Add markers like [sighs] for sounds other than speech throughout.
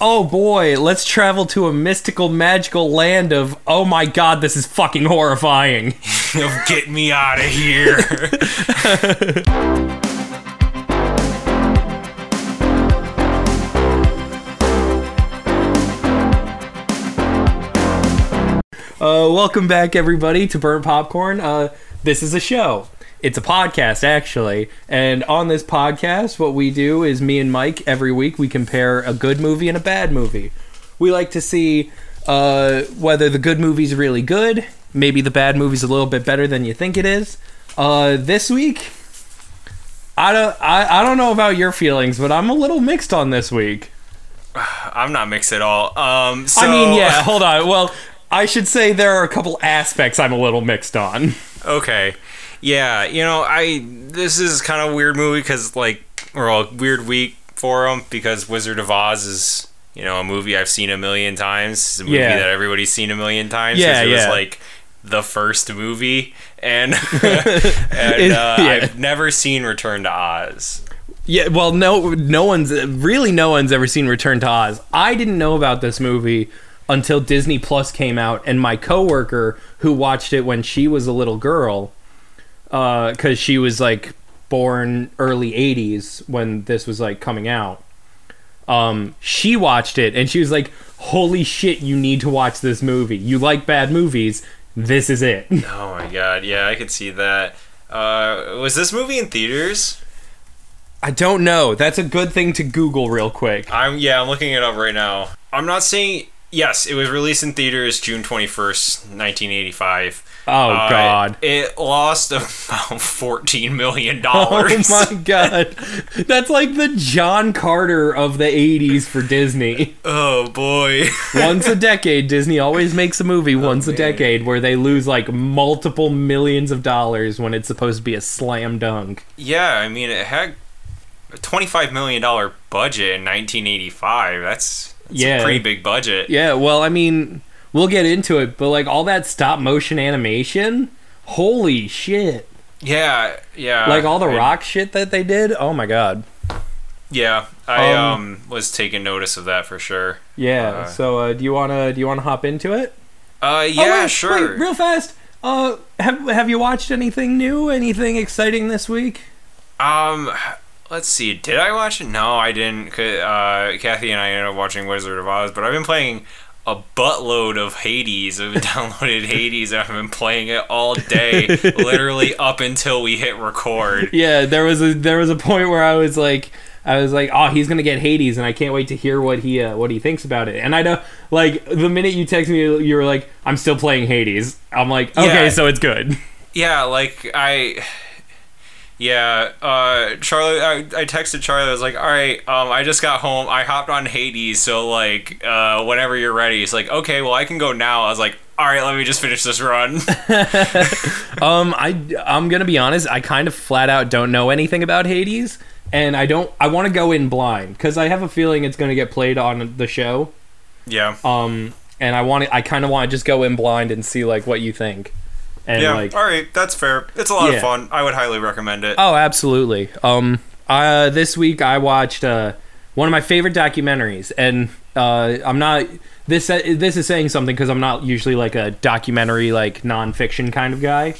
oh boy, let's travel to a mystical, magical land of, oh my god, this is fucking horrifying. [laughs] Get me out of here. Uh, welcome back, everybody, to Burnt Popcorn. Uh, this is a show. It's a podcast, actually. And on this podcast, what we do is me and Mike, every week, we compare a good movie and a bad movie. We like to see uh, whether the good movie's really good, maybe the bad movie's a little bit better than you think it is. Uh, this week, I don't, I, I don't know about your feelings, but I'm a little mixed on this week. [sighs] I'm not mixed at all. Um, so, I mean, yeah, hold on. Well, I should say there are a couple aspects I'm a little mixed on. Okay. Yeah, you know, I this is kind of a weird movie because like or a weird week for them because Wizard of Oz is you know a movie I've seen a million times. It's a movie Yeah. that everybody's seen a million times. Yeah, it was like the first movie, and [laughs] [laughs] and It- uh, yeah. I've never seen Return to Oz. Yeah, well, no, no one's really no one's ever seen Return to Oz. I didn't know about this movie until Disney Plus came out, and my coworker who watched it when she was a little girl, because she was like born early '80s when this was like coming out. Um, she watched it and she was like, "Holy shit! You need to watch this movie. You like bad movies? This is it." [laughs] Oh my god, yeah, I could see that. Uh, was this movie in theaters? I don't know. That's a good thing to Google real quick. I'm yeah, I'm looking it up right now. I'm not saying yes, it was released in theaters June 21st, 1985. Oh Uh, God. It lost about fourteen million dollars. [laughs] Oh my god. That's like the John Carter of the 80s for Disney. oh boy. Once a decade, Disney always makes a movie once a decade where they lose like multiple millions of dollars when it's supposed to be a slam dunk. yeah, I mean it had a 25 million dollar budget in 1985. That's, that's Yeah. a pretty big budget. Yeah, well, I mean, we'll get into it, but like all that stop motion animation, holy shit. Yeah, yeah. Like all the I- rock shit that they did, oh my god. Yeah, I Um, um, was taking notice of that for sure. Yeah, Uh, so uh, do you want to do you want to hop into it? Uh, Oh, yeah, wait, sure. Wait, real fast. Uh, have have you watched anything new? Anything exciting this week? Um, let's see. Did I watch it? No, I didn't. Uh, Kathy and I ended up watching Wizard of Oz, but I've been playing a buttload of Hades. I've [laughs] downloaded Hades and I've been playing it all day, [laughs] literally up until we hit record. Yeah, there was a there was a point where I was like. I was like, "Oh, he's gonna get Hades," and I can't wait to hear what he uh, what he thinks about it. And I know, like, the minute you text me, you were like, "I'm still playing Hades." I'm like, "Okay, Yeah. so it's good." Yeah, like I. Yeah, uh, Charlie. I, I texted Charlie. I was like, "All right, um, I just got home. I hopped on Hades, so like, uh, whenever you're ready." He's like, "Okay, well, I can go now." I was like, "All right, let me just finish this run." [laughs] [laughs] Um, I I'm gonna be honest. I kind of flat out don't know anything about Hades, and I don't. I want to go in blind because I have a feeling it's gonna get played on the show. yeah. Um, and I want to. I kind of want to just go in blind and see like what you think. And Yeah, like, all right, that's fair. It's a lot Yeah. of fun. I would highly recommend it. oh, absolutely. Um, uh, this week I watched uh one of my favorite documentaries, and uh, I'm not. This this is saying something because I'm not usually like a documentary like nonfiction kind of guy.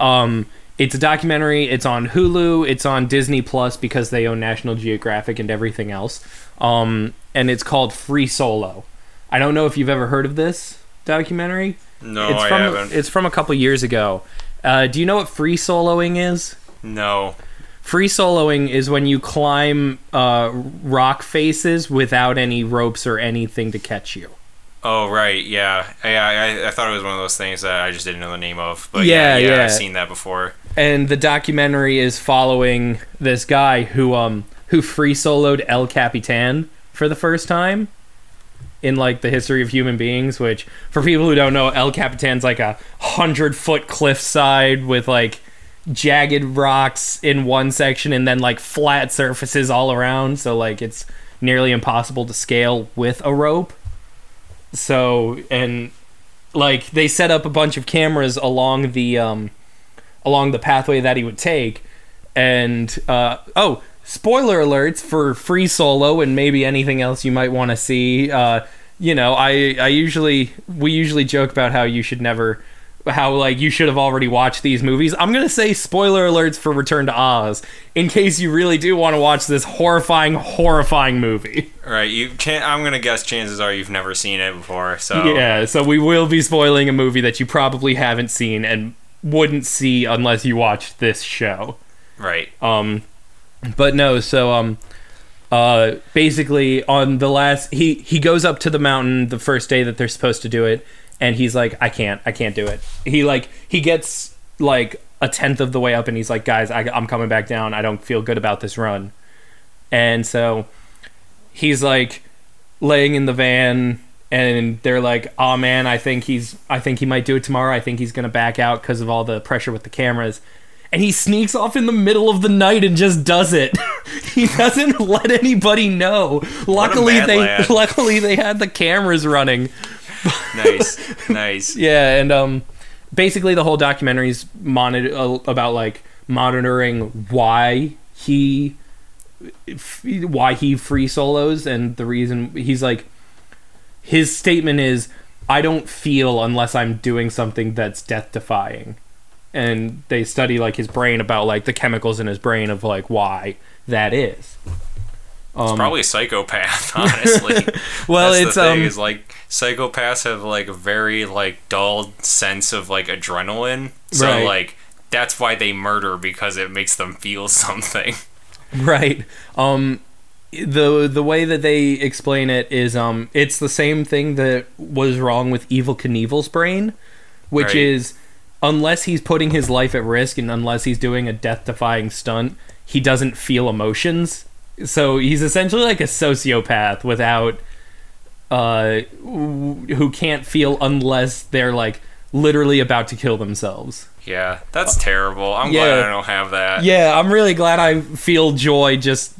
Um, it's a documentary. It's on Hulu. It's on Disney Plus because they own National Geographic and everything else. Um, and it's called Free Solo. I don't know if you've ever heard of this documentary. No, it's I from haven't. it's from a couple years ago. Uh, do you know what free soloing is? no. Free soloing is when you climb uh, rock faces without any ropes or anything to catch you. Oh, right. Yeah. Yeah. I, I thought it was one of those things that I just didn't know the name of. But Yeah, yeah, yeah, yeah. I've seen that before. And the documentary is following this guy who um who free soloed El Capitan for the first time in like the history of human beings. Which for people who don't know, El Capitan's like a hundred foot cliffside with like jagged rocks in one section and then like flat surfaces all around. So like it's nearly impossible to scale with a rope. So and like they set up a bunch of cameras along the um along the pathway that he would take and uh oh spoiler alerts for Free Solo and maybe anything else you might want to see. Uh, you know, I I usually we usually joke about how you should never how like you should have already watched these movies. I'm gonna say spoiler alerts for Return to Oz in case you really do want to watch this horrifying, horrifying movie. Right. You. Chan- I'm gonna guess chances are you've never seen it before. So Yeah, so we will be spoiling a movie that you probably haven't seen and wouldn't see unless you watched this show. Right. Um, but no, so um, uh, basically on the last he he goes up to the mountain the first day that they're supposed to do it, and he's like, I can't, I can't do it. He like he gets like a tenth of the way up, and he's like, guys, I, I'm coming back down. I don't feel good about this run, and so he's like laying in the van and they're like oh man i think he's i think he might do it tomorrow i think he's gonna back out because of all the pressure with the cameras and he sneaks off in the middle of the night and just does it [laughs] he doesn't let anybody know luckily they lad. [laughs] luckily they had the cameras running [laughs] Nice. nice. yeah and um basically the whole documentary's monitor uh, about like monitoring why he f- why he free solos and the reason he's like his statement is i don't feel unless i'm doing something that's death defying and they study like his brain about like the chemicals in his brain of like why that is um, Probably a psychopath, [laughs] honestly. [laughs] well That's it's the thing um is like psychopaths have like a very like dull sense of like adrenaline. So Right. like that's why they murder because it makes them feel [laughs] something. Right. Um the the way that they explain it is um it's the same thing that was wrong with Evel Knievel's brain, which Right. is unless he's putting his life at risk and unless he's doing a death-defying stunt, he doesn't feel emotions. So he's essentially like a sociopath without uh who can't feel unless they're like literally about to kill themselves. Yeah, that's terrible. I'm yeah. glad I don't have that. Yeah, I'm really glad I feel joy just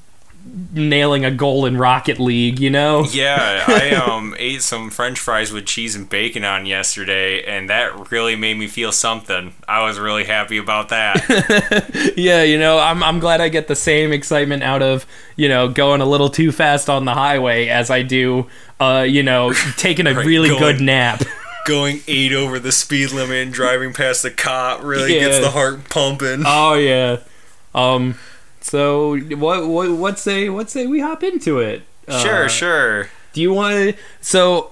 nailing a goal in Rocket League, you know? Yeah, I [laughs] um ate some French fries with cheese and bacon on yesterday, and that really made me feel something. I was really happy about that. [laughs] yeah, you know, I'm I'm glad I get the same excitement out of, you know, going a little too fast on the highway as I do uh, you know, [laughs] taking a Right, really going- good nap. Going eight over the speed limit and driving past the cop really Yeah. gets the heart pumping. oh yeah. Um so what what what say what say we hop into it? sure, Uh, sure. Do you want to so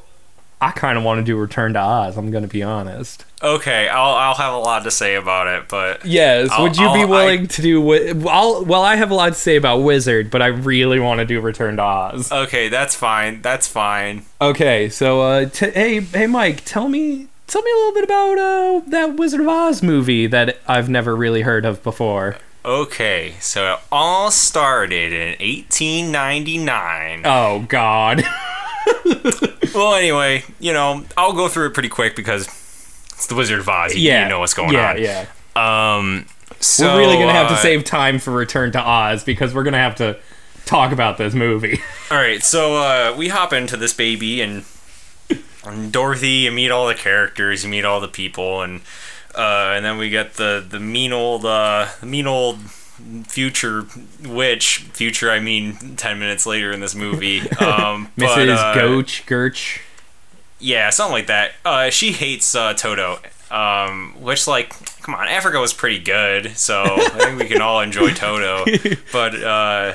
I kind of want to do Return to Oz, I'm going to be honest. Okay, I'll I'll have a lot to say about it, but Yes. I'll- would you be I'll- willing to do? Wi- I'll, well, I have a lot to say about Wizard, but I really want to do Return to Oz. okay, that's fine. That's fine. Okay, so uh, t- hey, hey, Mike, tell me, tell me a little bit about uh, that Wizard of Oz movie that I've never really heard of before. Okay, so it all started in 1899. Oh God. [laughs] Well, anyway, you know, I'll go through it pretty quick because it's the Wizard of Oz. You, yeah. you know what's going yeah, on. Yeah. Um, so We're really gonna have to uh, save time for Return to Oz because we're gonna have to talk about this movie. [laughs] All right, so uh, we hop into this baby and, and Dorothy. You meet all the characters, you meet all the people, and uh, and then we get the the mean old uh, mean old future witch. Future, I mean, ten minutes later in this movie, [laughs] um, [laughs] but, Mrs. uh, Goach, Gerch. Yeah, something like that. Uh, she hates uh, Toto, um, which like, come on, Africa was pretty good, so I [laughs] think we can all enjoy Toto. But uh,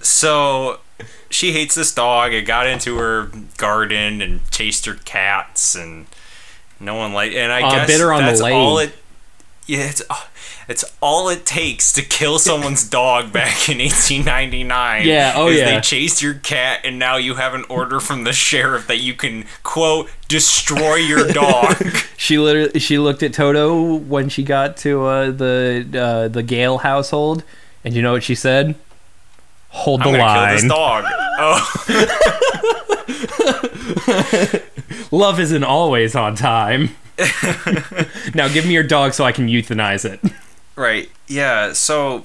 so she hates this dog. It got into her garden and chased her cats, and no one like. And I Uh, guess bit her on the that's all it. Yeah, it's uh, it's all it takes to kill someone's [laughs] dog back in 1899. Yeah, oh is yeah. They chased your cat, and now you have an order from the sheriff that you can quote destroy your [laughs] dog. She literally she looked at Toto when she got to uh, the uh, the Gale household, and you know what she said? Hold I'm the gonna kill line. this dog. [laughs] Oh, [laughs] Love isn't always on time. [laughs] now give me your dog so I can euthanize it. right. Yeah. So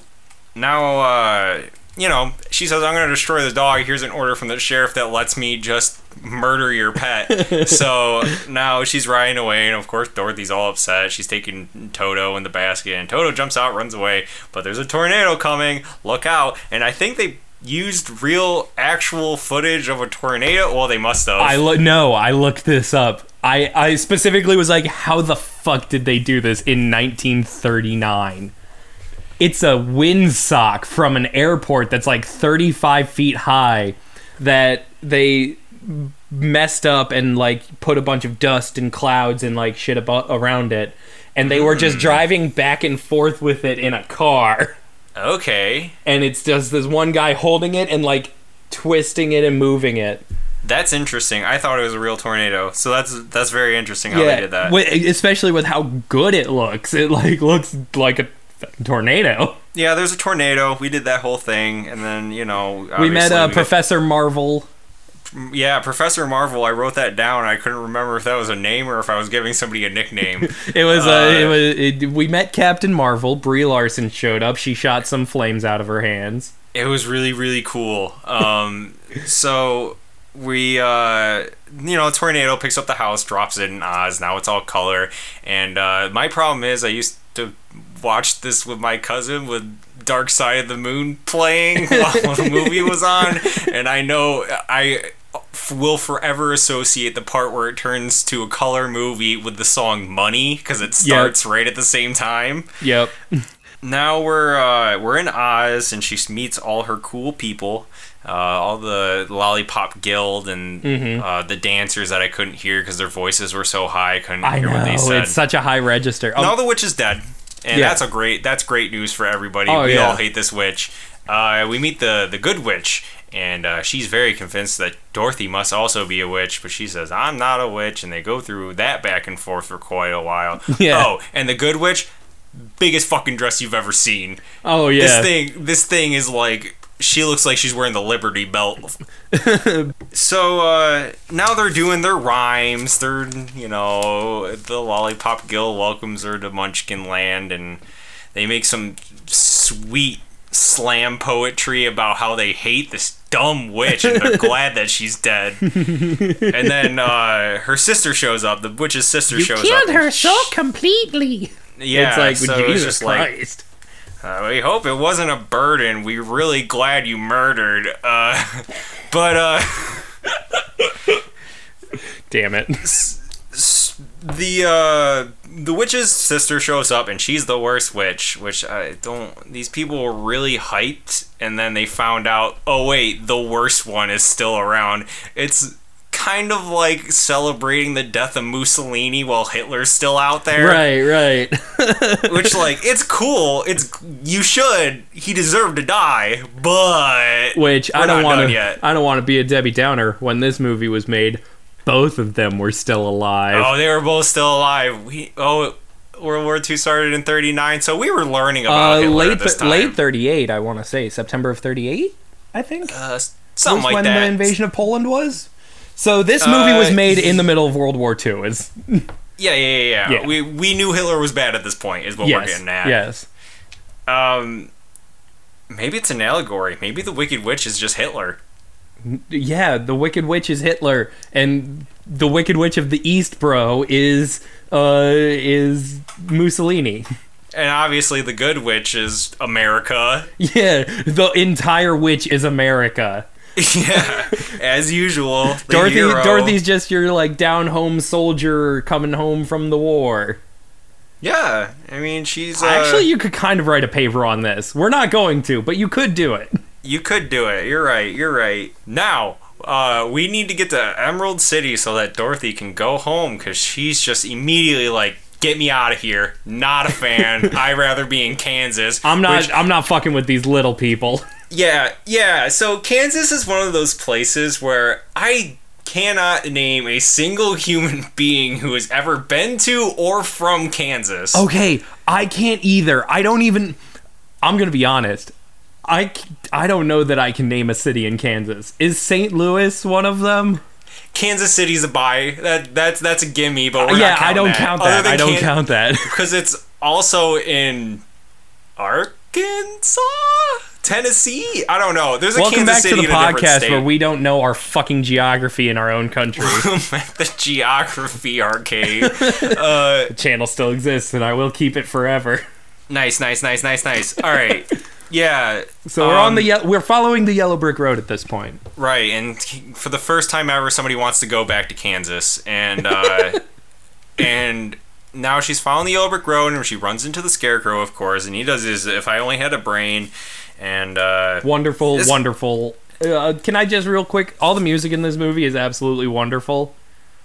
now uh, you know, she says, I'm going to destroy the dog. Here's an order from the sheriff that lets me just murder your pet. [laughs] so now she's riding away, and of course, Dorothy's all upset. She's taking Toto in the basket, and Toto jumps out, runs away, but there's a tornado coming. Look out. And I think they used real, actual footage of a tornado. Well, they must have. I look no, I looked this up. I I specifically was like, how the fuck did they do this in 1939? It's a windsock from an airport that's like 35 feet high that they messed up and like put a bunch of dust and clouds and like shit about around it and they were just hmm. driving back and forth with it in a car [laughs] okay. and it's just this one guy holding it and like twisting it and moving it That's interesting. I thought it was a real tornado. So that's that's very interesting how they did that. especially with how good it looks. It like [laughs] looks like a tornado. Yeah, there's a tornado. We did that whole thing, and then you know We met uh, we got- Professor Marvel. Yeah, Professor Marvel. I wrote that down. I couldn't remember if that was a name or if I was giving somebody a nickname. [laughs] It was uh, Uh, it was it, we met Captain Marvel. Brie Larson showed up. She shot some flames out of her hands. it was really really cool. Um, [laughs] so we uh, you know, a tornado picks up the house, drops it in Oz. Now it's all color. And uh, my problem is, I used to watch this with my cousin with Dark Side of the Moon playing [laughs] while the movie was on, and I know I will forever associate the part where it turns to a color movie with the song "Money" because it starts right at the same time Yep. now we're uh, we're in Oz, and she meets all her cool people, uh, all the Lollipop Guild, and Mm-hmm. uh, the dancers that I couldn't hear because their voices were so high, I couldn't I hear what they said. it's such a high register. Oh, now the witch is dead, and Yeah. that's a great that's great news for everybody. Oh, we yeah. all hate this witch. Uh, we meet the the good witch, and uh, she's very convinced that Dorothy must also be a witch, but she says I'm not a witch, and they go through that back and forth for quite a while. [laughs] Yeah. Oh, and the good witch, biggest fucking dress you've ever seen. oh yeah. This thing, this thing is like she looks like she's wearing the Liberty Bell. [laughs] so uh, now they're doing their rhymes. They're you know the Lollipop Guild welcomes her to Munchkin Land, and they make some sweet slam poetry about how they hate this dumb witch and they're [laughs] glad that she's dead. and then uh, her sister shows up. The witch's sister you shows up. killed her so sh- completely. Yeah, it's like so it's Jesus just like uh, we hope it wasn't a burden. We're really glad you murdered. Uh, [laughs] but uh, Damn it. the uh, the witch's sister shows up, and she's the worst witch. Which I don't. These people were really hyped, and then they found out. Oh wait, the worst one is still around. It's kind of like celebrating the death of Mussolini while Hitler's still out there. Right, right. [laughs] Which like it's cool. It's you should. He deserved to die, but Which I don't want to. I don't want to be a Debbie Downer. When this movie was made, both of them were still alive. Oh, they were both still alive. We oh, World War II started in '39, so we were learning about uh, Hitler late at this time. late thirty eight. I want to say September of thirty eight. I think uh, was something like when that. the invasion of Poland was. So this movie was Uh, made in the middle of World War II. Is [laughs] Yeah, yeah, yeah, yeah, Yeah. We we knew Hitler was bad at this point. Is what we're yes, getting at. yes. Um, maybe it's an allegory. Maybe the Wicked Witch is just Hitler. Yeah, the Wicked Witch is Hitler, and the Wicked Witch of the East, bro, is uh is Mussolini. And obviously, the Good Witch is America. [laughs] Yeah, the entire witch is America. yeah, as usual. Dorothy, hero. Dorothy's just your like down home soldier coming home from the war. Yeah, I mean, she's uh, Actually, you could kind of write a paper on this. We're not going to, but you could do it. You could do it. You're right. You're right. Now, uh, we need to get to Emerald City so that Dorothy can go home because she's just immediately like, "Get me out of here! Not a fan. [laughs] I'd rather be in Kansas." I'm not. Which- I'm not fucking with these little people. [laughs] yeah, yeah. So Kansas is one of those places where I cannot name a single human [laughs] being who has ever been to or from Kansas. Okay, I can't either. I don't even. I'm gonna be honest. I, I don't know that I can name a city in Kansas. Is St. Louis one of them? Kansas City's a buy. That that's that's a gimme, but we're yeah, not I don't that. count that. I don't Kan- count that. [laughs] because it's also in Arkansas. Tennessee? I don't know. There's a Welcome Kansas back City to the in a different podcast where we don't know our fucking geography in our own country. [laughs] the geography arcade. [laughs] uh, the channel still exists, and I will keep it forever. nice, nice, nice, nice, nice. All right. Yeah. So we're on um, the ye- we're following the yellow brick road at this point. Right, and for the first time ever, somebody wants to go back to Kansas, and uh, [laughs] and now she's following the yellow brick road, and she runs into the scarecrow, of course, and he does his "if I only had a brain," and uh, Wonderful, This- wonderful. Uh, can I just real quick? All the music in this movie is absolutely wonderful.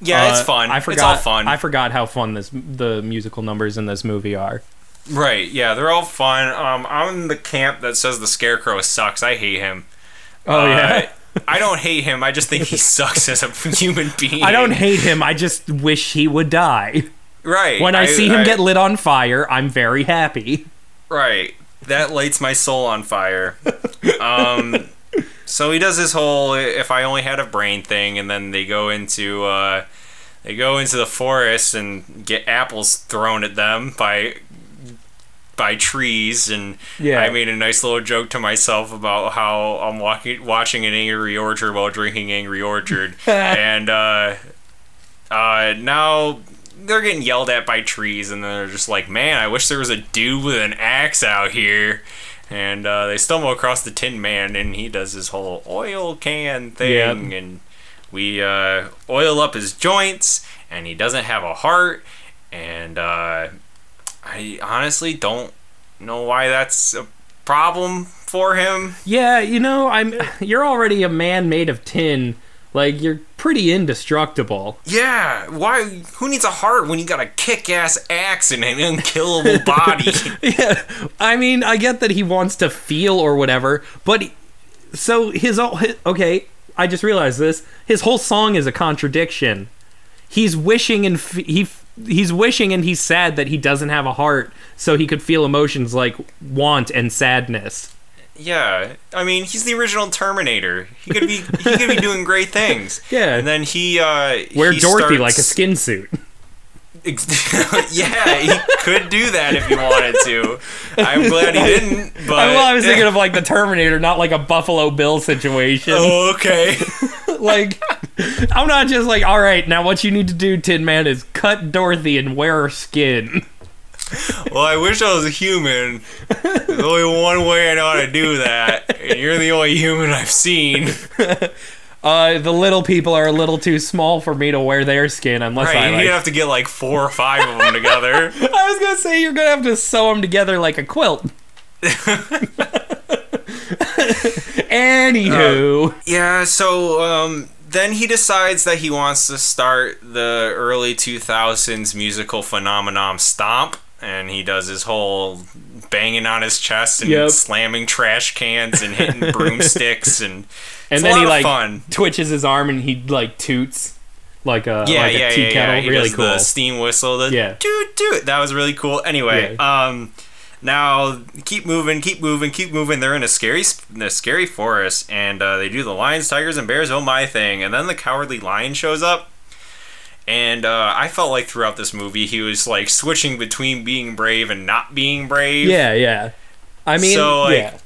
yeah, it's Uh, fun. I forgot. It's all fun. I forgot how fun this the musical numbers in this movie are. Right? Yeah, they're all fun. Um, I'm in the camp that says the scarecrow sucks. I hate him. Oh Uh, yeah. I don't hate him. I just think he [laughs] sucks as a human being. I don't hate him. I just wish he would die. Right. When I, see him I- get lit on fire, I'm very happy. Right. That lights my soul on fire. Um, so he does this whole "if I only had a brain" thing, and then they go into uh, they go into the forest and get apples thrown at them by by trees, and Yeah. I made a nice little joke to myself about how I'm walking watching an Angry Orchard while drinking Angry Orchard, [laughs] and uh, uh, now they're getting yelled at by trees, and they're just like, "Man, I wish there was a dude with an axe out here." And uh, they stumble across the Tin Man, and he does his whole oil can thing, Yep. and we uh, oil up his joints, and he doesn't have a heart, and uh, I honestly don't know why that's a problem for him. Yeah, you know, I'm. [laughs] You're already a man made of tin. Like you're pretty indestructible. Yeah, why? Who needs a heart when you got a kick-ass axe and an unkillable [laughs] body? yeah, I mean, I get that he wants to feel or whatever, but he- so his, whole- okay. I just realized this. His whole song is a contradiction. He's wishing and f- he he's wishing and he's sad that he doesn't have a heart, so he could feel emotions like want and sadness. yeah, I mean, he's the original Terminator. He could be he could be doing great things. [laughs] Yeah. and then he uh, Wear he Dorothy like a skin suit. [laughs] [laughs] Yeah, he could do that if he wanted to. I'm glad he didn't. But I, well, I was thinking of like the Terminator, not like a Buffalo Bill situation. Oh, okay. Like I'm not just like, all right, now what you need to do, Tin Man, is cut Dorothy and wear her skin. Well, I wish I was a human. There's only one way I know how to do that, and you're the only human I've seen. [laughs] Uh, the little people are a little too small for me to wear their skin unless Right, I you'd have to get like four or five of them together. [laughs] I was gonna say you're gonna have to sew them together like a quilt. [laughs] [laughs] Anywho, Yeah, so um, then he decides that he wants to start the early 2000s musical phenomenon Stomp, and he does his whole banging on his chest and Yep. slamming trash cans and hitting [laughs] broomsticks and and then he like fun. twitches his arm and he like toots like a Yeah, like yeah, a tea yeah, kettle. yeah. He really cool. the steam whistle. The Yeah. toot toot. That was really cool. Anyway, um, now keep moving, keep moving, keep moving. They're in a scary, in a scary forest, and uh, they do the lions, tigers, and bears. Oh my thing! And then the cowardly lion shows up. And uh, I felt like throughout this movie, he was like switching between being brave and not being brave. Yeah, yeah. I mean, So, like, yeah.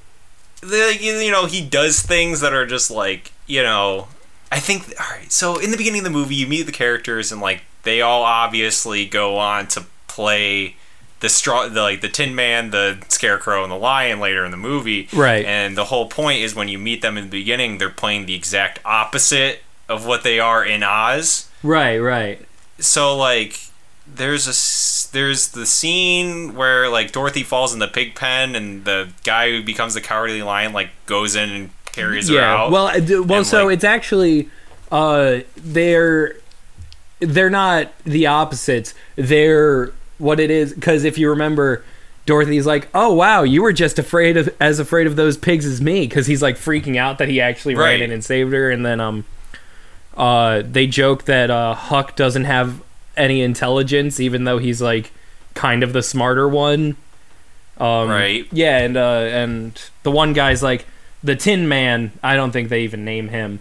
the, you know he does things that are just like you know i think all right so in the beginning of the movie you meet the characters and like they all obviously go on to play the straw the like the tin man the scarecrow and the lion later in the movie Right. and the whole point is when you meet them in the beginning they're playing the exact opposite of what they are in oz Right, right. so like there's a there's the scene where like Dorothy falls in the pig pen and the guy who becomes the cowardly lion like goes in and carries her yeah. out. Well, uh, d- well, so like- it's actually uh, they're they're not the opposites. They're what it is because if you remember, Dorothy's like, "Oh wow, you were just afraid of as afraid of those pigs as me," because he's like freaking out that he actually Right. ran in and saved her, and then um, uh, they joke that uh, Hunk doesn't have any intelligence, even though he's like kind of the smarter one. Um, Right. Yeah, and uh, and the one guy's like the Tin Man. I don't think they even name him.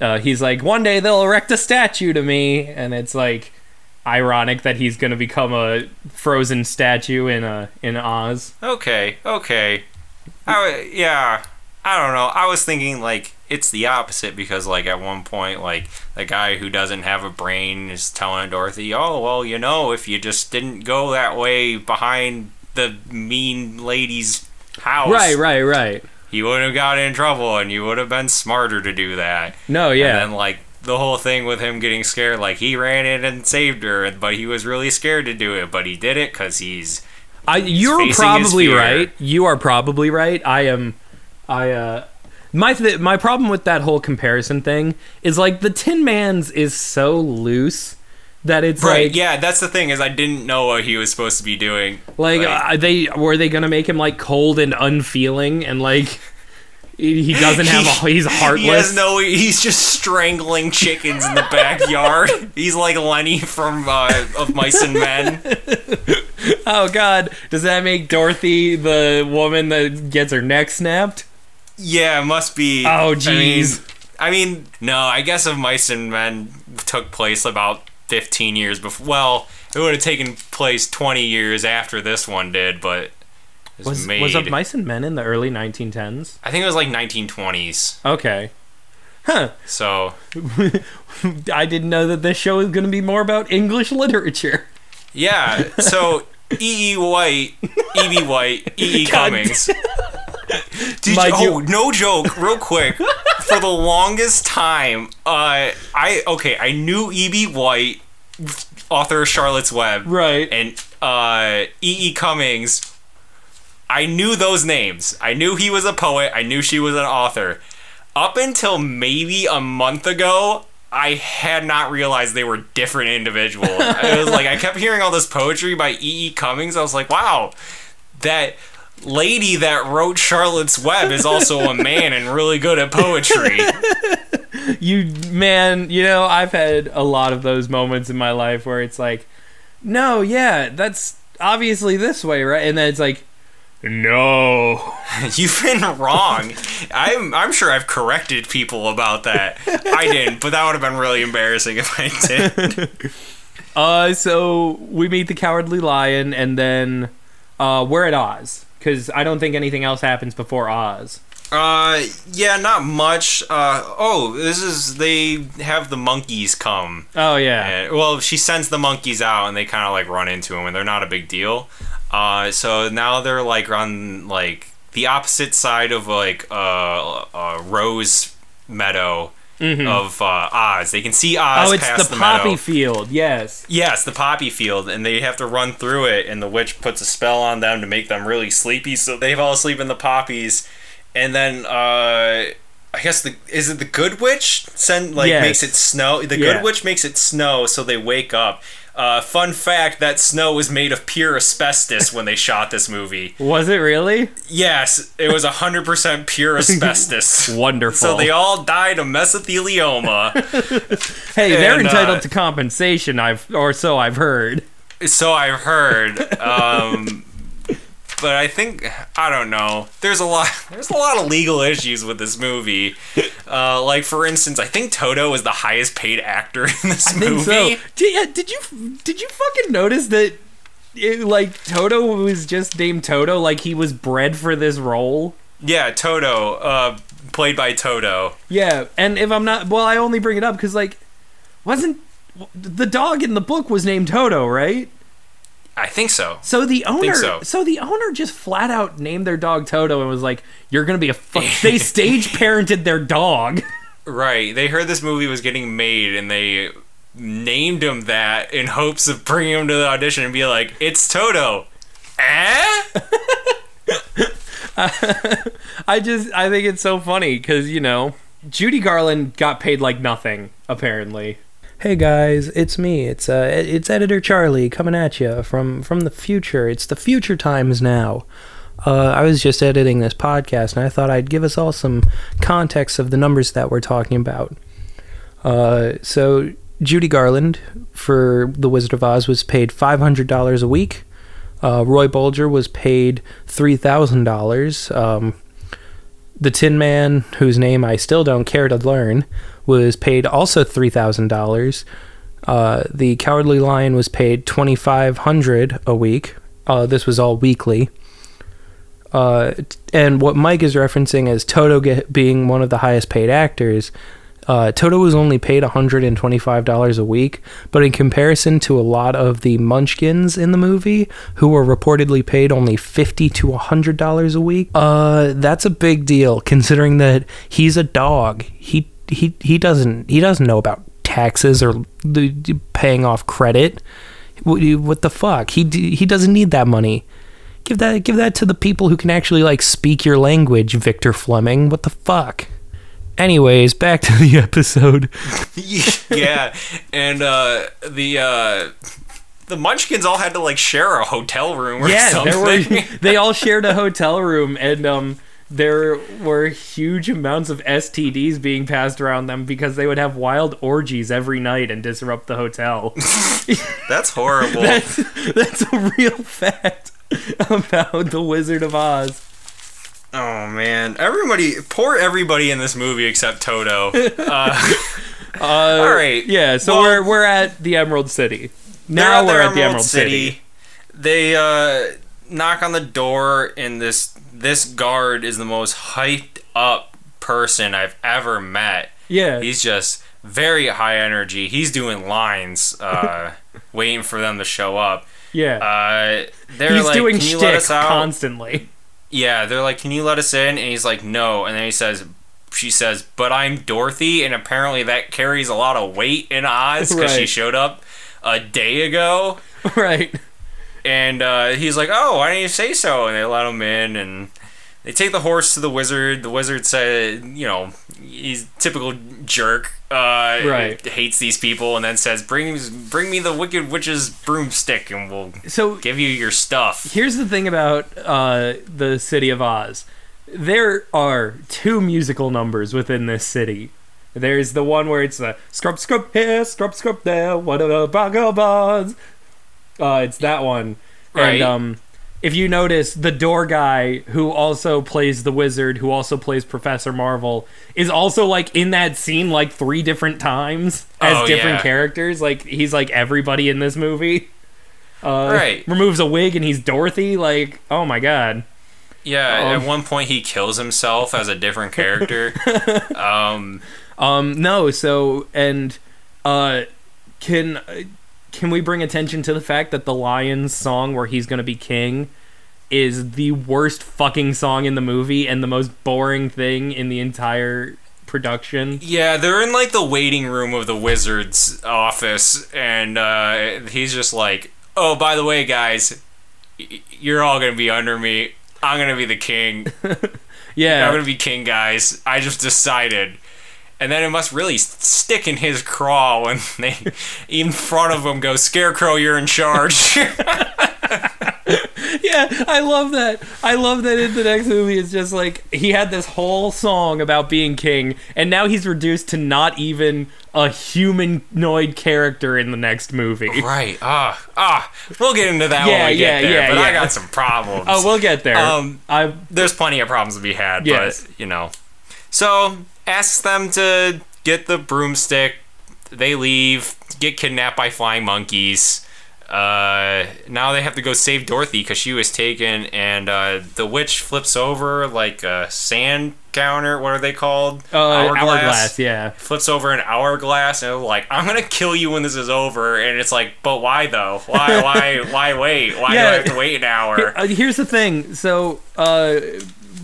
Uh, he's like, one day they'll erect a statue to me, and it's like ironic that he's gonna become a frozen statue in uh in Oz. okay, okay. I, yeah. I don't know. I was thinking like it's the opposite because like at one point like the guy who doesn't have a brain is telling Dorothy, "Oh, well, you know, if you just didn't go that way behind the mean lady's house, Right, right, right. you wouldn't have got in trouble and you would have been smarter to do that." No, yeah. And then like the whole thing with him getting scared, like he ran in and saved her, but he was really scared to do it, but he did it because he's I, you're probably right. You are probably right. I am. I uh, my th- my problem with that whole comparison thing is like the Tin Man's is so loose that it's right. like yeah, that's the thing is I didn't know what he was supposed to be doing. like, Like- uh, they were they gonna make him like cold and unfeeling and like he doesn't have a he's heartless. He has no. He's just strangling chickens in the backyard. he's like Lenny from uh, of Mice and Men. [laughs] oh God, does that make Dorothy the woman that gets her neck snapped? Yeah, it must be. Oh, I mean- jeez. I mean, no. I guess if Mice and Men took place about 15 years before. Well, it would have taken place 20 years after this one did, but was, Was made. was of Mice and Men in the early 1910s? I think it was like 1920s. Okay. Huh. So [laughs] I didn't know that this show was going to be more about English literature. yeah. So [laughs] E. E. White, E. B. White, E. E. Cummings. [laughs] Did My you, oh, no joke, real quick. For the longest time, uh, I okay, I knew E.B. White, author of Charlotte's Web, Right. and uh, E. E. Cummings. I knew those names. I knew he was a poet. I knew she was an author. Up until maybe a month ago, I had not realized they were different individuals. [laughs] it was like I kept hearing all this poetry by E. E. Cummings. I was like, wow, that lady that wrote Charlotte's Web is also a man and really good at poetry. [laughs] You man, you know, I've had a lot of those moments in my life where it's like, "No, yeah, that's obviously this way, right?" And then it's like, "No." [laughs] You've been wrong. I'm I'm sure I've corrected people about that. I didn't, but that would have been really embarrassing if I did. [laughs] Uh so we meet the cowardly lion and then uh we're at Oz cuz I don't think anything else happens before Oz. Uh, yeah, not much. Uh, oh, this is they have the monkeys come. Oh yeah. And, well, she sends the monkeys out, and they kind of like run into him, and they're not a big deal. Uh, so now they're like on like the opposite side of like uh, uh Rose Meadow of uh, Oz. They can see Oz. oh, it's the, the poppy meadow. field. Yes. Yes, the poppy field, and they have to run through it, and the witch puts a spell on them to make them really sleepy, so they fall asleep in the poppies, and then uh, I guess the is it the good witch send like Yes. makes it snow. The Yeah. good witch makes it snow, so they wake up. Uh, fun fact: that snow was made of pure asbestos when they shot this movie. [laughs] Was it really? Yes, it was hundred percent pure [laughs] asbestos. Wonderful. So they all died of mesothelioma. [laughs] Hey, they're and, uh, entitled to compensation, I've or so I've heard. So I've heard. Um, but I think I don't know. There's a lot. [laughs] There's a lot of legal issues with this movie. [laughs] Uh, like for instance, I think Toto is the highest paid actor in this I think movie. so. Did, yeah, did you did you fucking notice that it, like Toto was just named Toto like he was bred for this role? Yeah, Toto, uh, played by Toto. Yeah, and if I'm not well, I only bring it up cuz like wasn't the dog in the book was named Toto, right? I think so. So the owner, so. so. the owner just flat out named their dog Toto and was like, "You're gonna be a." Fu-. [laughs] they stage parented their dog. Right. They heard this movie was getting made, and they named him that in hopes of bringing him to the audition and be like, "It's Toto." Eh? [laughs] I just, I think it's so funny because you know, Judy Garland got paid like nothing apparently. Hey guys, it's me. It's uh, it's editor Charlie coming at you from from the future. It's the future times now. Uh, I was just editing this podcast, and I thought I'd give us all some context of the numbers that we're talking about. Uh, so Judy Garland for The Wizard of Oz was paid five hundred dollars a week. Uh, Ray Bolger was paid three thousand dollars. Um, the Tin Man, whose name I still don't care to learn, was paid also three thousand dollars. Uh, the Cowardly Lion was paid twenty five hundred a week. Uh, this was all weekly. uh, and what Mike is referencing as Toto get, being one of the highest paid actors. Uh, Toto was only paid $125 a week, but in comparison to a lot of the munchkins in the movie, who were reportedly paid only 50 to $100 a week, uh, that's a big deal considering that he's a dog. He, he, he, doesn't, he doesn't know about taxes or the, paying off credit. What, what the fuck? He, he doesn't need that money. Give that, give that to the people who can actually like speak your language, Victor Fleming. What the fuck? Anyways, back to [laughs] the episode. [laughs] yeah, and uh, the uh, the Munchkins all had to like share a hotel room or yeah, something. were [laughs] they all shared a hotel room and um there were huge amounts of STDs being passed around them because they would have wild orgies every night and disrupt the hotel. [laughs] [laughs] That's horrible. that's that's a real fact about the Wizard of Oz. oh man, everybody, poor everybody in this movie except Toto. [laughs] Uh, Uh, All right. Yeah, so Well- we're we're at the Emerald City. Now their we're at the Emerald City. They uh, knock on the door, and this this guard is the most hyped up person I've ever met. Yeah. He's just very high energy. He's doing lines, uh, [laughs] waiting for them to show up. yeah. Uh, they're He's like, doing "Can you let us out?" constantly. Yeah, they're like, "Can you let us in?" And he's like, "No." And then he says, "She says, but I'm Dorothy," and apparently that carries a lot of weight in Oz because she showed up a day ago. [laughs] right. And uh, he's like, "Oh, why didn't you say so?" And they let him in, and they take the horse to the wizard. The wizard said, "You know, he's typical jerk. Uh, Right. Hates these people, and then says, "Bring, bring me the wicked witch's broomstick, and we'll So give you your stuff." here's the thing about uh, the city of Oz. There are two musical numbers within this city. There's the one where it's the scrub scrub here, scrub scrub there, what are the vagabonds? Uh, it's that one. Right. And um, if you notice, the door guy who also plays the wizard, who also plays Professor Marvel, is also like in that scene like three different times as Oh, different yeah. characters. Like he's like everybody in this movie. Uh, Right. Removes a wig and he's Dorothy. Like, oh my god. Yeah, Um, at one point he kills himself as a different character. [laughs] um, Um, no. So and uh, can can we bring attention to the fact that the Lions song where he's gonna be king is the worst fucking song in the movie and the most boring thing in the entire production. yeah, they're in like the waiting room of the wizard's office, and uh, he's just like, "Oh, by the way, guys, you're all gonna be under me. I'm gonna be the king. [laughs] Yeah. I'm gonna be king, guys. I just decided." And then it must really stick in his craw when they, in front of him, go, "Scarecrow, you're in charge." [laughs] Yeah, I love that. I love that in the next movie it's just like he had this whole song about being king and now he's reduced to not even a humanoid character in the next movie. right? Ah, ah. We'll get into that Yeah, when we yeah, get there. yeah, but I got some problems. [laughs] Oh, we'll get there. Um, I there's plenty of problems to be had, Yes. but you know. So asks them to get the broomstick. They leave, get kidnapped by flying monkeys. Uh, now they have to go save Dorothy because she was taken, and uh, the witch flips over like a sand counter. What are they called? uh, hourglass. yeah. Flips over an hourglass, and they're like, "I'm gonna kill you when this is over." And it's like, "But why though? Why? [laughs] Why? why wait? Why do I have to wait an hour?" Uh, here's the thing. So, uh,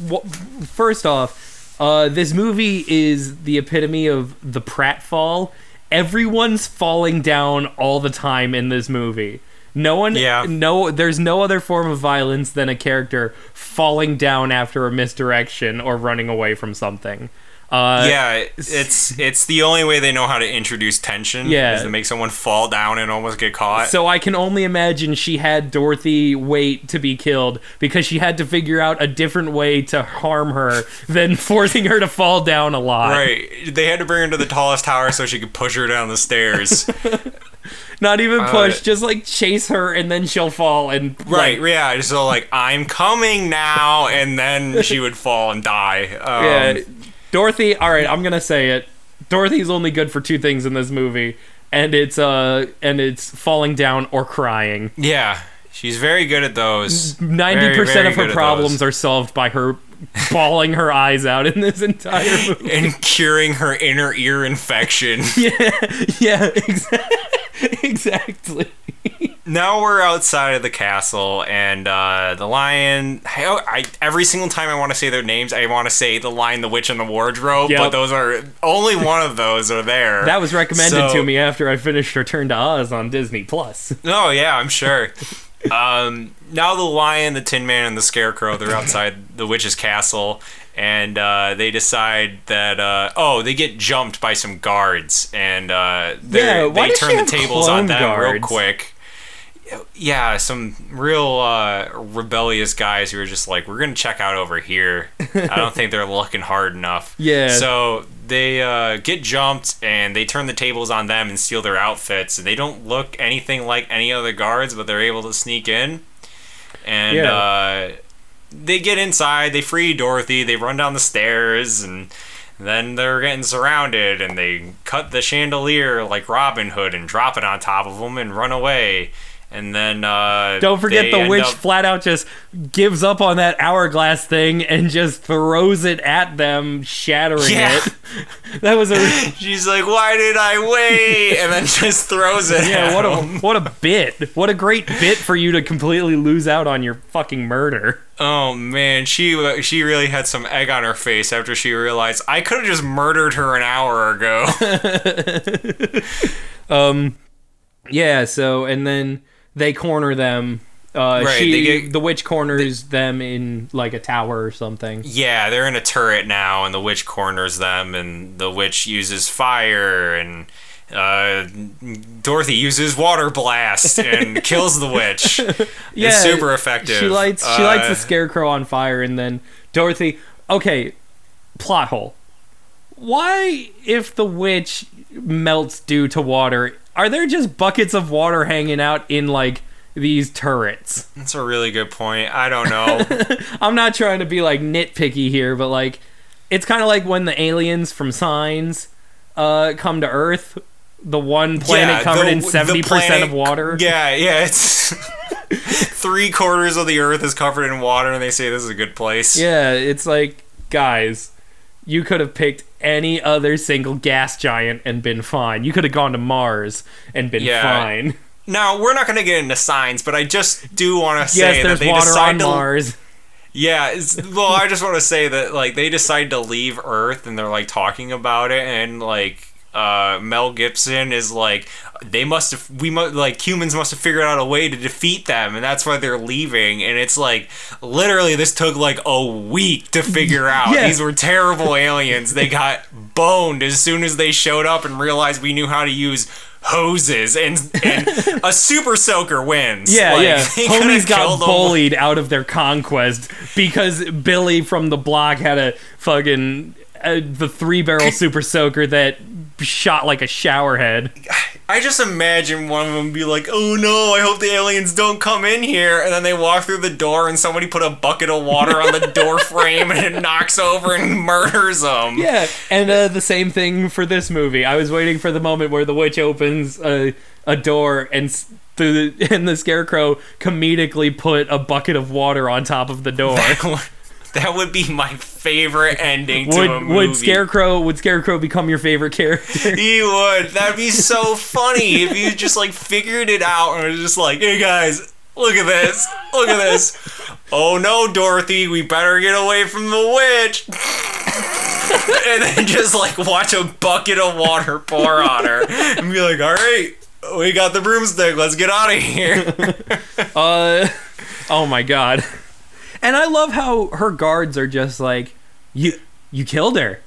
w- first off, uh, this movie is the epitome of the pratfall. Everyone's falling down all the time in this movie. No one, Yeah. no, there's no other form of violence than a character falling down after a misdirection or running away from something. Uh, yeah, it's it's the only way they know how to introduce tension. Yeah. is to make someone fall down and almost get caught. So I can only imagine she had Dorothy wait to be killed because she had to figure out a different way to harm her than [laughs] forcing her to fall down a lot. right, they had to bring her to the tallest tower so she could push her down the stairs. [laughs] Not even push, Uh, just like chase her and then she'll fall and right, like, yeah. So like, I'm coming now, and then she would fall and die. Um, yeah. Dorothy, all right, I'm gonna say it. Dorothy's only good for two things in this movie, and it's uh and it's falling down or crying. yeah. She's very good at those. Ninety percent of her problems are solved by her [laughs] bawling her eyes out in this entire movie. and curing her inner ear infection. [laughs] yeah, [laughs] exactly. exactly. Now we're outside of the castle, and uh, the lion. I, I, every single time I want to say their names, I want to say the lion, the witch, and the wardrobe. Yep. But those are only one of those are there. That was recommended So- to me after I finished Return to Oz on Disney Plus. [laughs] Oh yeah, I'm sure. um, now the lion, the Tin Man, and the Scarecrow they're outside the witch's castle, and uh, they decide that uh, oh they get jumped by some guards, and uh, Yeah, they turn the tables on them real quick. Yeah, some real uh, rebellious guys who are just like, we're gonna check out over here. I don't think they're looking hard enough. [laughs] Yeah. So they uh, get jumped and they turn the tables on them and steal their outfits. And they don't look anything like any other guards, but they're able to sneak in. And Yeah. uh, they get inside. They free Dorothy. They run down the stairs and. Then they're getting surrounded, and they cut the chandelier like Robin Hood and drop it on top of them and run away. And then uh, Don't forget the witch up- flat out just gives up on that hourglass thing and just throws it at them, shattering Yeah. it. [laughs] That was a [laughs] She's like, "Why did I wait?" And then just throws it. yeah. at What a [laughs] what a bit! What a great bit for you to completely lose out on your fucking murder. Oh man, she she really had some egg on her face after she realized I could have just murdered her an hour ago. Um, yeah. So and then they corner them. Uh, Right, she, they get- the witch corners them in like a tower or something. yeah, they're in a turret now, and the witch corners them, and the witch uses fire, and uh, Dorothy uses water blast and [laughs] kills the witch. Yeah, it's super effective. She lights she lights Uh, the scarecrow on fire, and then Dorothy. Okay, plot hole. Why, if the witch melts due to water, are there just buckets of water hanging out in like these turrets? That's a really good point. I don't know. [laughs] I'm not trying to be like nitpicky here, but like, it's kind of like when the aliens from Signs uh, come to Earth. The one planet Yeah, covered the- in seventy percent planet- of water. Yeah, yeah, it's [laughs] [laughs] three quarters of the earth is covered in water, and they say this is a good place. Yeah, it's like, guys, you could have picked any other single gas giant and been fine. You could have gone to Mars and been Yeah. fine. Now we're not going to get into signs, but I just do want to say Yes, that there's they water decide on to. Mars. Yeah, it's, well, I just want to say that like they decide to leave Earth, and they're like talking about it, and like. Uh, Mel Gibson is like they must have we must like humans must have figured out a way to defeat them and that's why they're leaving and it's like literally this took like a week to figure out Yeah. these were terrible aliens they got boned as soon as they showed up and realized we knew how to use hoses and and a super soaker wins Yeah, Like, yeah. [laughs] Homies got bullied out of their conquest because Billy from the block had a fucking uh, the three barrel [laughs] super soaker that shot like a shower head. I just imagine one of them be like, "Oh no, I hope the aliens don't come in here," and then they walk through the door and somebody put a bucket of water on the door frame and it knocks over and murders them. Yeah, and uh, the same thing for this movie. I was waiting for the moment where the witch opens a, a door and s- the and the scarecrow comedically put a bucket of water on top of the door. That would be my favorite ending to a movie. would scarecrow would scarecrow become your favorite character? He would. That'd be so funny if you just like figured it out and was just like, "Hey guys, look at this, look at this." Oh no, Dorothy, we better get away from the witch. [laughs] and then just like watch a bucket of water pour on her and be like, "All right, we got the broomstick. Let's get out of here." [laughs] Uh, oh my god. And I love how her guards are just like, you you killed her.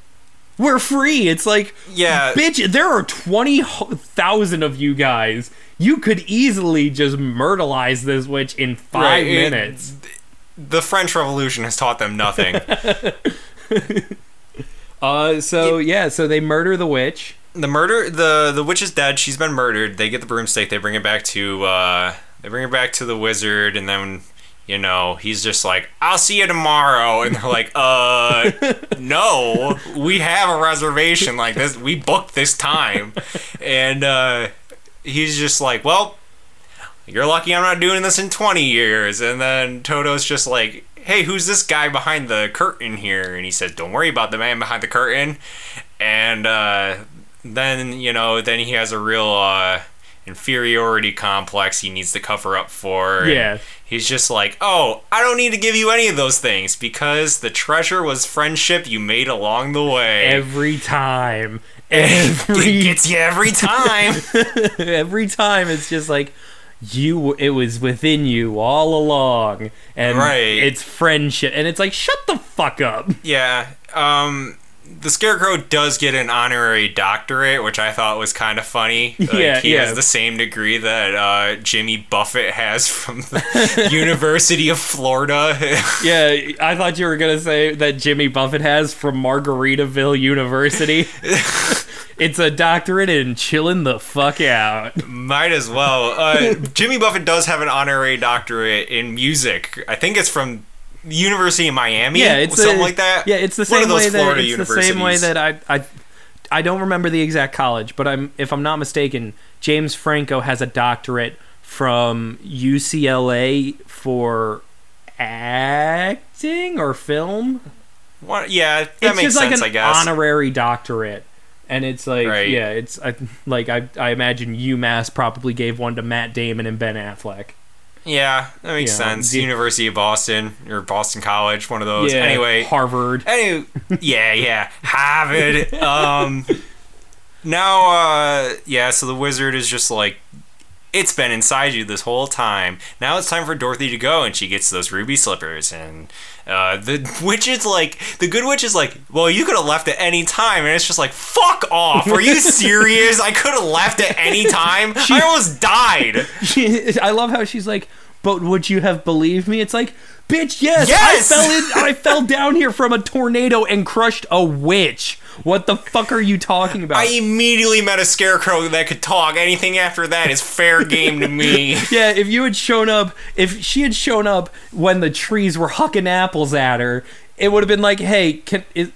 We're free. It's like, Yeah. bitch, there are 20,000 of you guys. You could easily just myrtleize this witch in five Right, it- minutes. The French Revolution has taught them nothing. [laughs] [laughs] Uh, so yeah, so they murder the witch. the murder the the witch is dead she's been murdered they get the broomstick they bring it back to uh they bring it back to the wizard and then you know he's just like i'll see you tomorrow and they're like uh [laughs] no we have a reservation like this we booked this time and uh he's just like well You're lucky I'm not doing this in 20 years. And then Toto's just like, Hey, who's this guy behind the curtain here? And he says, Don't worry about the man behind the curtain. And uh, then, you know, then he has a real uh, inferiority complex he needs to cover up for. Yeah. He's just like, Oh, I don't need to give you any of those things because the treasure was friendship you made along the way. Every time. [laughs] it Every gets you every time. [laughs] every time it's just like you it was within you all along and Right. it's friendship and it's like shut the fuck up Yeah. Um the Scarecrow does get an honorary doctorate, which I thought was kind of funny. [laughs] Like, Yeah, he yeah. has the same degree that uh, Jimmy Buffett has from the [laughs] University of Florida. [laughs] yeah i thought you were gonna say that jimmy buffett has from margaritaville university it's a doctorate in chilling the fuck out Might as well. Uh, Jimmy Buffett does have an honorary doctorate in music. I think it's from University of Miami. yeah it's something a- like that. yeah it's the One same of those way that Florida it's the same way that I, I i don't remember the exact college but i'm if i'm not mistaken james franco has a doctorate from ucla for acting or film What- yeah, that it's makes just like sense. an I guess. honorary doctorate and it's like Right. yeah it's I, like I, I imagine umass probably gave one to matt damon and ben affleck Yeah, that makes sense. the- University of Boston or Boston College, one of those. yeah Anyway, harvard Anyway, yeah, yeah, Harvard. [laughs] Um, now, uh, yeah. So the wizard is just like, it's been inside you this whole time. Now it's time for Dorothy to go, and she gets those ruby slippers. And uh, the [laughs] witch is like, the good witch is like, well, you could have left at any time, and it's just like, fuck off. Are you [laughs] serious? I could have left at any [laughs] time. I almost died. She, I love how she's like, but would you have believed me? It's like, bitch, yes, Yes! I fell in, I fell down here from a tornado and crushed a witch. What the fuck are you talking about? I immediately met a scarecrow that could talk. Anything after that is fair game to me. [laughs] yeah, if you had shown up, if she had shown up when the trees were hucking apples at her, it would have been like, hey, can is,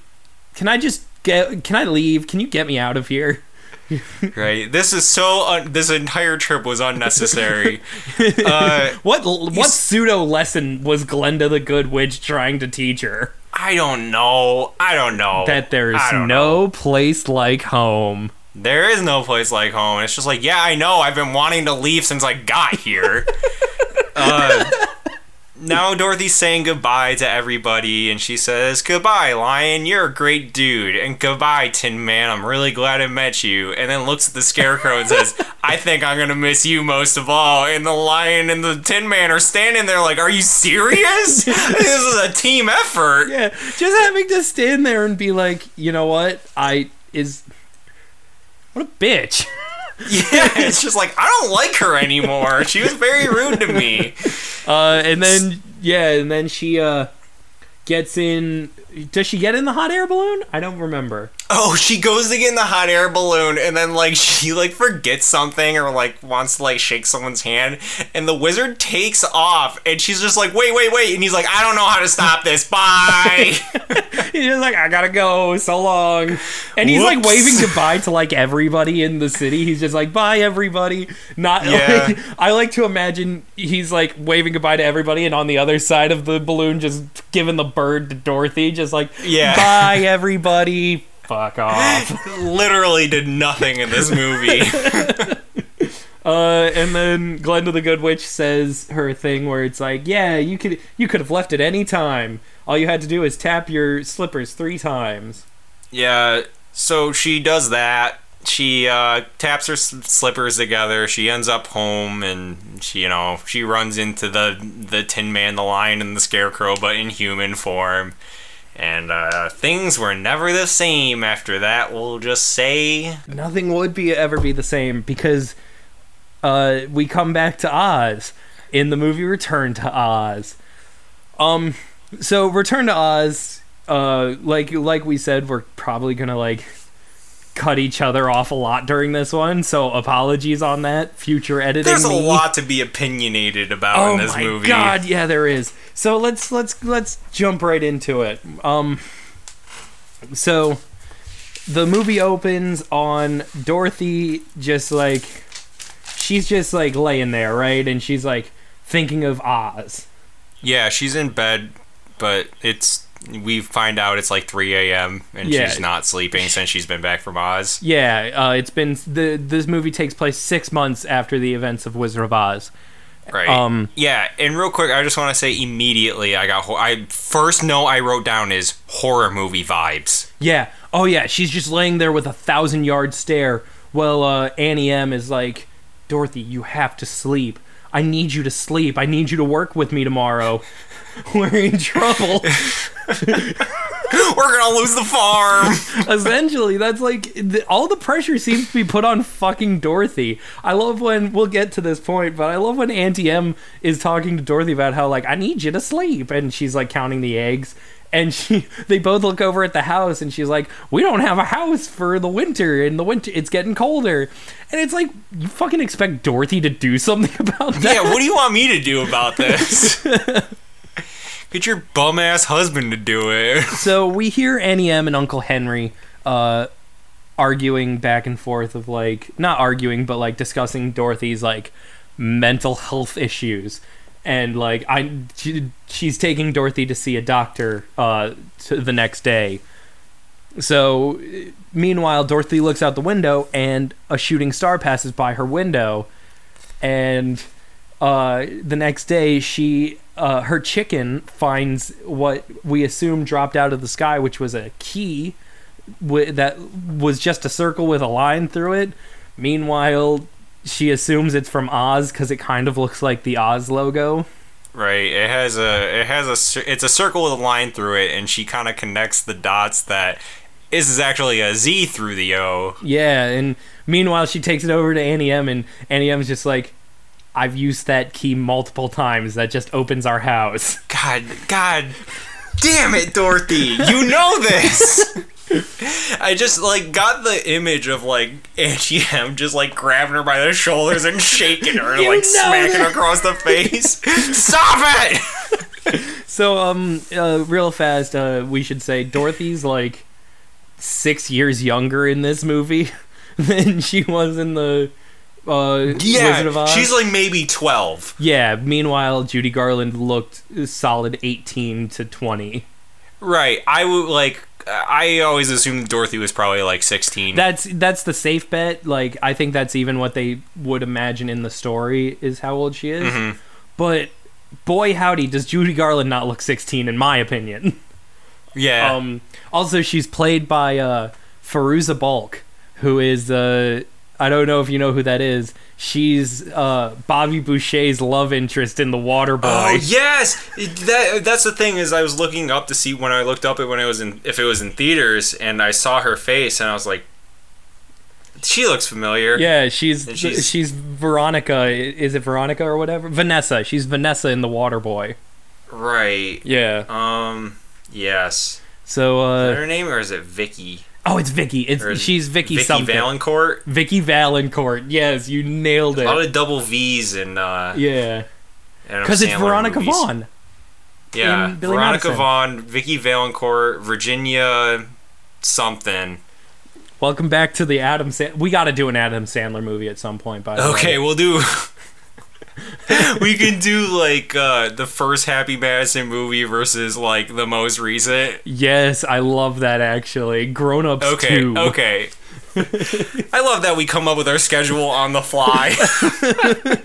can I just get, can I leave? Can you get me out of here? [laughs] Right. This is so. Un- this entire trip was unnecessary. [laughs] uh, What what pseudo lesson was Glenda the Good Witch trying to teach her? I don't know. I don't know. That there's I don't no place like home. There is no place like home. It's just like, yeah, I know. I've been wanting to leave since I got here. [laughs] uh, now Dorothy's saying goodbye to everybody, and she says, "Goodbye, Lion. You're a great dude." And goodbye, Tin Man. I'm really glad I met you. And then looks at the Scarecrow and says, [laughs] "I think I'm gonna miss you most of all." And the Lion and the Tin Man are standing there like, "Are you serious? [laughs] this is a team effort." Yeah, just having to stand there and be like, you know what? I is what a bitch. [laughs] [laughs] Yeah, it's just like I don't like her anymore. She was very rude to me. [laughs] Uh, and then yeah, and then she uh gets in. Does she get in the hot air balloon? I don't remember. Oh, she goes to get in the hot air balloon and then like [laughs] she like forgets something or like wants to like shake someone's hand and the wizard takes off and she's just like, "Wait, wait, wait." And he's like, "I don't know how to stop this. [laughs] Bye." [laughs] He's just like, I gotta go. So long. And he's like waving goodbye to like everybody in the city. He's just like, bye everybody. Not Yeah. like, I like to imagine he's like waving goodbye to everybody, and on the other side of the balloon, just giving the bird to Dorothy, just like, Yeah. [laughs] bye everybody. Fuck off. [laughs] Literally did nothing in this movie. [laughs] Uh, and then Glenda the Good Witch says her thing where it's like, yeah, you could you could have left at any time. All you had to do is tap your slippers three times. Yeah, so she does that. She uh, taps her slippers together. She ends up home, and she, you know, she runs into the the Tin Man, the Lion, and the Scarecrow, but in human form. And uh, things were never the same after that. We'll just say, nothing would be ever be the same because uh, we come back to Oz in the movie Return to Oz. Um, so Return to Oz, uh, like like we said, we're probably gonna like cut each other off a lot during this one. So apologies on that. Future editing. there's a me. lot to be opinionated about Oh in this my movie. god, yeah, there is. So let's let's let's jump right into it. Um, so the movie opens on Dorothy just like she's just like laying there, right? And she's like thinking of Oz. Yeah, she's in bed, but it's we find out it's like 3 a.m. and Yeah. she's not sleeping since she's been back from Oz. Yeah, uh, it's been the this movie takes place six months after the events of Wizard of Oz. Right. Um, yeah, and real quick, I just want to say immediately, I got. Ho- I first note I wrote down is horror movie vibes. Yeah. Oh yeah, she's just laying there with a thousand yard stare. Well, uh, Auntie M is like, Dorothy, you have to sleep. I need you to sleep. I need you to work with me tomorrow. [laughs] [laughs] We're in trouble. We're gonna lose the farm. Essentially, that's like the, all the pressure seems to be put on fucking Dorothy. I love when we'll get to this point, but I love when Auntie M is talking to Dorothy about how like I need you to sleep, and she's like counting the eggs. And she, [laughs] they both look over at the house, and she's like, "We don't have a house for the winter. In the winter, it's getting colder." And it's like, you fucking expect Dorothy to do something [laughs] about that? yeah, what do you want me to do about this? Get your bum ass husband to do it. [laughs] so we hear Auntie M and Uncle Henry uh, arguing back and forth of like not arguing but like discussing Dorothy's like mental health issues and like I she, she's taking Dorothy to see a doctor uh, the next day. So meanwhile Dorothy looks out the window and a shooting star passes by her window and uh, the next day she uh, her chicken finds what we assume dropped out of the sky which was a key wi- that was just a circle with a line through it meanwhile she assumes it's from oz because it kind of looks like the oz logo Right. It has a. It has a. It's a circle with a line through it, and she kind of connects the dots that this is actually a Z through the O. yeah and meanwhile she takes it over to auntie m and auntie m's just like i've used that key multiple times that just opens our house [laughs] God, God, damn it, Dorothy! You know this. I just like got the image of like Angie M just like grabbing her by the shoulders and shaking her and You like smacking her across the face. Stop it! So, um, uh, real fast, uh, we should say Dorothy's like six years younger in this movie [laughs] than she was in the uh, Yeah, she's like maybe twelve. yeah. Meanwhile, Judy Garland looked solid eighteen to twenty. Right. I would like. I always assumed Dorothy was probably like sixteen. That's that's the safe bet. Like, I think that's even what they would imagine in the story is how old she is. Mhm. But boy, howdy, does Judy Garland not look sixteen? In my opinion. yeah. Um, also, she's played by uh, Fairuza Balk, who is uh, I don't know if you know who that is. She's uh, Bobby Boucher's love interest in The Water Boy. Oh yes, that that's the thing is I was looking up to see when I looked up it when it was in if it was in theaters and I saw her face and I was like, she looks familiar. Yeah, she's, she's she's- Veronica. Is it Veronica or whatever? Vanessa. She's Vanessa in The Water Boy. Right. Yeah. Um. Yes. So Is that uh, her name or is it Vicky? Oh, it's Vicky. It's Or she's Vicky, something. Vicky something. Vallencourt. Vicky Vallencourt. Yes, you nailed it. A lot of double V's and uh. Yeah, because it's Veronica movies. Vaughn. Yeah, Veronica Madison. Vaughn, Vicky Vallencourt, Virginia, something. Welcome back to the Adam. Sa- we got to do an Adam Sandler movie at some point. By the way. Okay, we'll do. We can do like uh, the first Happy Madison movie versus like the most recent. Yes, I love that actually. Grown ups Okay, too. okay. [laughs] I love that we come up with our schedule on the fly. [laughs]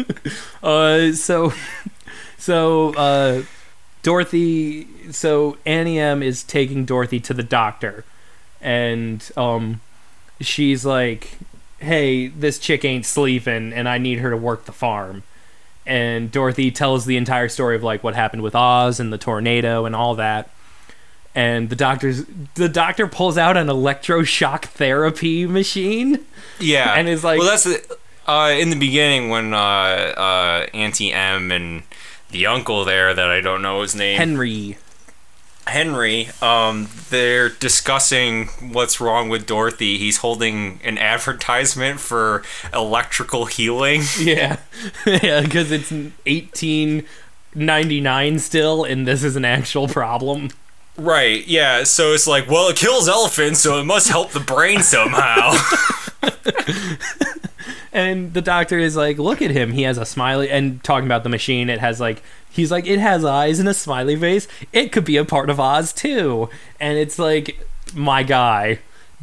Uh, so, so uh, Dorothy. So Auntie M is taking Dorothy to the doctor, and um, she's like, "Hey, this chick ain't sleeping, and I need her to work the farm." And Dorothy tells the entire story of like what happened with Oz and the tornado and all that. And the doctor's the doctor pulls out an electroshock therapy machine. yeah, And it's like- well, that's the, uh, in the beginning when uh, uh, Auntie M and the uncle there that I don't know his name. Henry. Henry, um, they're discussing what's wrong with Dorothy. He's holding an advertisement for electrical healing. [laughs] Yeah, [laughs] yeah, because it's 1899 still, and this is an actual problem. Right, yeah, so it's like, well, it kills elephants, so it must help the brain somehow. [laughs] and the doctor is like, "Look at him. He has a smiley." And talking about the machine, it has like he's like, "It has eyes and a smiley face. It could be a part of Oz too." And it's like, my guy,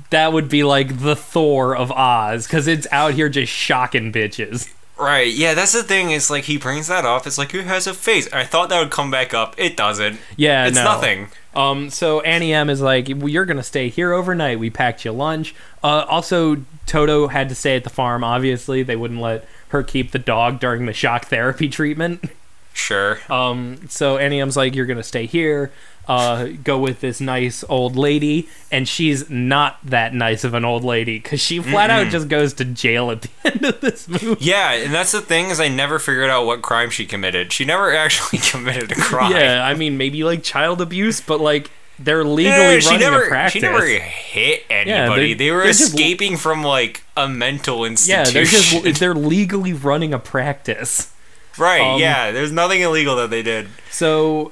that would be like the Thor of Oz because it's out here just shocking bitches. Right. Yeah, that's the thing. Is like he brings that up. It's like who has a face. I thought that would come back up. It doesn't. Yeah, It's no. nothing. Um, so Auntie M is like, well, "You're gonna stay here overnight. We packed you lunch." Uh, also, Toto had to stay at the farm. Obviously, they wouldn't let her keep the dog during the shock therapy treatment. [laughs] Sure. Um, so Auntie M's like, "You're gonna stay here. Uh, go with this nice old lady," and she's not that nice of an old lady because she flat out just goes to jail at [laughs] the end of this movie. Yeah, and that's the thing is I never figured out what crime she committed. She never [laughs] actually committed a crime. Yeah, I mean maybe like child abuse, but like they're legally Yeah, she running never a practice. she never hit anybody. they- they, were they're just- escaping from like a mental institution. yeah, they're just [laughs] they're legally running a practice. Right. um, yeah, there's nothing illegal that they did. So